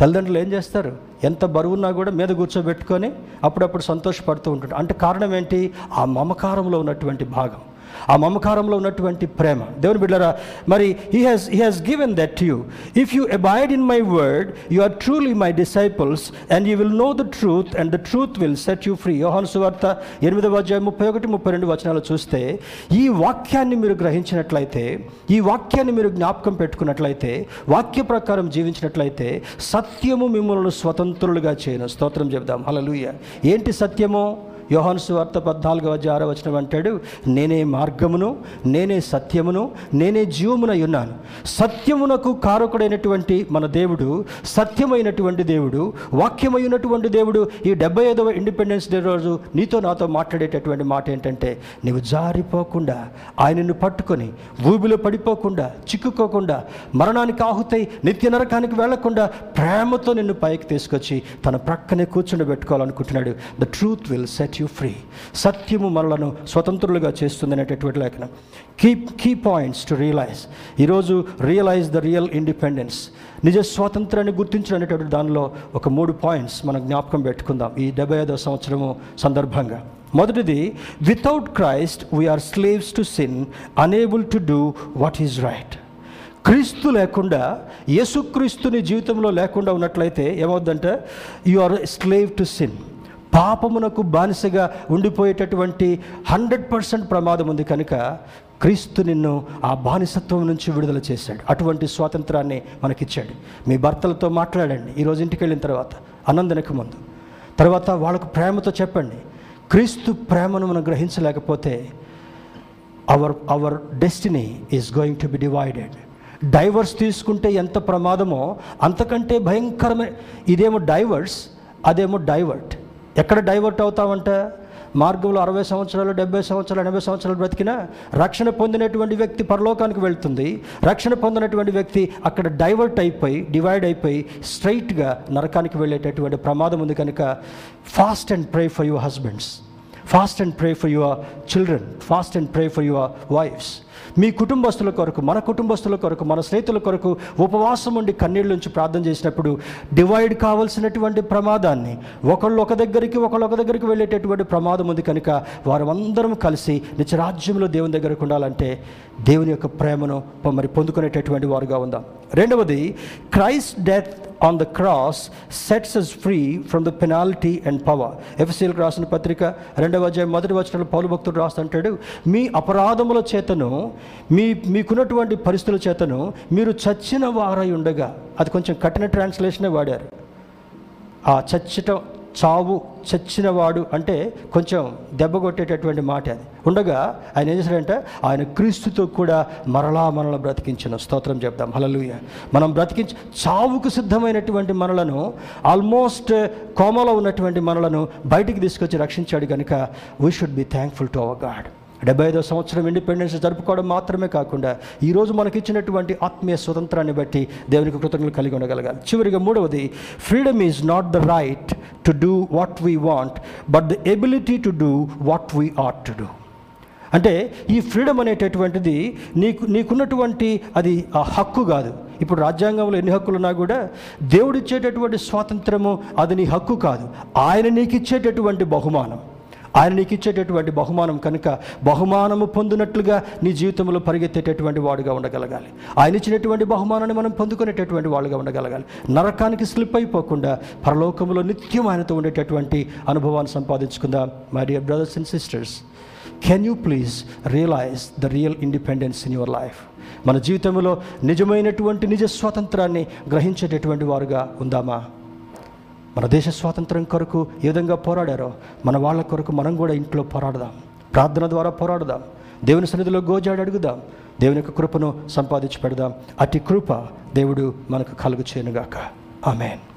తల్లిదండ్రులు ఏం చేస్తారు? ఎంత బరువున్నా కూడా మీద కూర్చోబెట్టుకొని అప్పుడప్పుడు సంతోషపడుతూ ఉంటాడు అంటే కారణం ఏంటి? ఆ మమకారంలో ఉన్నటువంటి భాగం. ఆ మమకారంలో ఉన్నటువంటి ప్రేమ. దేవుని బిడ్డరా మరి he has he has given that you if you abide in my word you are truly my disciples and you will know the truth and the truth will set you free యోహాను సువార్త ఎనిమిదవ అధ్యాయం ముప్పై ఒకటి ముప్పై రెండు వచనాలు చూస్తే ఈ వాక్యాన్ని మీరు గ్రహించినట్లయితే ఈ వాక్యాన్ని మీరు జ్ఞాపకం పెట్టుకున్నట్లయితే వాక్య ప్రకారం జీవించినట్లయితే సత్యము మిమ్మల్ని స్వతంత్రులుగా చేయను. స్తోత్రం చెబుదాం. హల్లెలూయా. ఏంటి సత్యము? యోహాను సువార్త పద్నాలుగు అధ్యాయ ఆరో వచ్చిన అంటాడు నేనే మార్గమును నేనే సత్యమును నేనే జీవమునై ఉన్నాను. సత్యమునకు కారకుడైనటువంటి మన దేవుడు సత్యమైనటువంటి దేవుడు వాక్యమైనటువంటి దేవుడు ఈ డెబ్బై ఐదవ ఇండిపెండెన్స్ డే రోజు నీతో నాతో మాట్లాడేటటువంటి మాట ఏంటంటే నీవు జారిపోకుండా ఆయనను పట్టుకొని భూమిలో పడిపోకుండా చిక్కుకోకుండా మరణానికి ఆహుతై నిత్య నరకానికి వెళ్ళకుండా ప్రేమతో నిన్ను పైకి తీసుకొచ్చి తన ప్రక్కనే కూర్చుండబెట్టుకోవాలనుకుంటున్నాడు. The truth will set you free సత్యము మనలను స్వతంత్రులుగా చేస్తుంది అనేటటువంటి లేఖనం. Key key points to realise ఈరోజు రియలైజ్ ద రియల్ ఇండిపెండెన్స్ నిజ స్వాతంత్రాన్ని గుర్తించడం అనేటటువంటి దానిలో ఒక మూడు పాయింట్స్ మనం జ్ఞాపకం పెట్టుకుందాం ఈ డెబ్బై ఐదో సంవత్సరము సందర్భంగా. మొదటిది without Christ we are slaves to sin unable to do what is right క్రీస్తు లేకుండా యేసుక్రీస్తుని జీవితంలో లేకుండా ఉన్నట్లయితే ఏమవుద్దంటే you are slave to sin పాపమునకు బానిసగా ఉండిపోయేటటువంటి హండ్రెడ్ పర్సెంట్ ప్రమాదం ఉంది కనుక క్రీస్తు నిన్ను ఆ బానిసత్వం నుంచి విడుదల చేశాడు. అటువంటి స్వాతంత్రాన్ని మనకిచ్చాడు. మీ భర్తలతో మాట్లాడండి. ఈరోజు ఇంటికి వెళ్ళిన తర్వాత అనందనకు ముందు. తర్వాత వాళ్ళకు ప్రేమతో చెప్పండి. క్రీస్తు ప్రేమను మనం గ్రహించలేకపోతే our our destiny is going to be divided. Divorce తీసుకుంటే ఎంత ప్రమాదమో అంతకంటే భయంకరమే. ఇదేమో డైవర్స్ అదేమో డైవర్ట్. ఎక్కడ డైవర్ట్ అవుతామంట మార్గంలో అరవై సంవత్సరాలు డెబ్బై సంవత్సరాలు ఎనభై సంవత్సరాలు బ్రతికినా రక్షణ పొందినటువంటి వ్యక్తి పరలోకానికి వెళ్తుంది. రక్షణ పొందినటువంటి వ్యక్తి అక్కడ డైవర్ట్ అయిపోయి డివైడ్ అయిపోయి స్ట్రైట్గా నరకానికి వెళ్ళేటటువంటి ప్రమాదం ఉంది కనుక fast and pray for your husbands. Fast and pray for your children. Fast and pray for your wives. మీ కుటుంబస్తుల కొరకు మన కుటుంబస్తుల కొరకు మన స్నేహితుల కొరకు ఉపవాసం ఉండి కన్నీళ్ళ నుంచి ప్రార్థన చేసినప్పుడు డివైడ్ కావలసినటువంటి ప్రమాదాన్ని ఒకళ్ళు ఒక దగ్గరికి ఒకళ్ళు ఒక దగ్గరికి వెళ్ళేటటువంటి ప్రమాదం ఉంది కనుక వారు అందరం కలిసి నిత్యరాజ్యంలో దేవుని దగ్గరకు ఉండాలంటే దేవుని యొక్క ప్రేమను మరి పొందుకునేటటువంటి వారుగా ఉందాం. రెండవది Christ death on the cross sets us free from the penalty and power ఎఫ్సీలకు రాసిన పత్రిక రెండవ అధ్యాయం మొదటి వచనంలో పౌరు భక్తుడు రాస్తుంటాడు మీ అపరాధముల చేతను మీ మీకున్నటువంటి పరిస్థితుల చేతను మీరు చచ్చిన వారై ఉండగా. అది కొంచెం కఠిన ట్రాన్స్లేషనే వాడారు. ఆ చచ్చటం చావు చచ్చినవాడు అంటే కొంచెం దెబ్బ కొట్టేటటువంటి మాట అది. ఉండగా ఆయన ఏం చేశాడంటే ఆయన క్రీస్తుతో కూడా మరలా మనల్ని బ్రతికించిన. స్తోత్రం చెప్దాం. హలలుయ మనం బ్రతికించి చావుకు సిద్ధమైనటువంటి మనలను ఆల్మోస్ట్ కోమలో ఉన్నటువంటి మనలను బయటికి తీసుకొచ్చి రక్షించాడు కనుక we should be thankful to our God డెబ్బై ఐదో సంవత్సరం ఇండిపెండెన్స్ జరుపుకోవడం మాత్రమే కాకుండా ఈరోజు మనకి ఇచ్చినటువంటి ఆత్మీయ స్వతంత్రాన్ని బట్టి దేవునికి కృతజ్ఞతలు కలిగి ఉండగలగాలి. చివరిగా మూడవది freedom is not the right to do what we want but the ability to do what we ought to do అంటే ఈ ఫ్రీడమ్ అనేటటువంటిది నీకు నీకున్నటువంటి అది ఆ హక్కు కాదు. ఇప్పుడు రాజ్యాంగంలో ఎన్ని హక్కులు ఉన్నా కూడా దేవుడిచ్చేటటువంటి స్వాతంత్రము అది నీ హక్కు కాదు. ఆయన నీకు ఇచ్చేటటువంటి బహుమానం. ఆయన నీకు ఇచ్చేటటువంటి బహుమానం కనుక బహుమానము పొందినట్లుగా నీ జీవితంలో పరిగెత్తేటటువంటి వాడుగా ఉండగలగాలి. ఆయన ఇచ్చినటువంటి బహుమానాన్ని మనం పొందుకునేటటువంటి వాళ్ళుగా ఉండగలగాలి. నరకానికి స్లిప్ అయిపోకుండా పరలోకంలో నిత్యం ఆయనతో ఉండేటటువంటి అనుభవాన్ని సంపాదించుకుందాం. My dear brothers and sisters can you please realise the real independence in your life మన జీవితంలో నిజమైనటువంటి నిజ స్వాతంత్రాన్ని గ్రహించేటటువంటి వారుగా ఉందామా? మన దేశ స్వాతంత్రం కొరకు ఏ విధంగా పోరాడారో మన వాళ్ళ కొరకు మనం కూడా ఇంట్లో పోరాడదాం. ప్రార్థన ద్వారా పోరాడదాం. దేవుని సన్నిధిలో గోజాడి అడుగుదాం. దేవుని యొక్క కృపను సంపాదించి పెడదాం. అట్టి కృప దేవుడు మనకు కలుగు చేయనుగాక. ఆమెన్.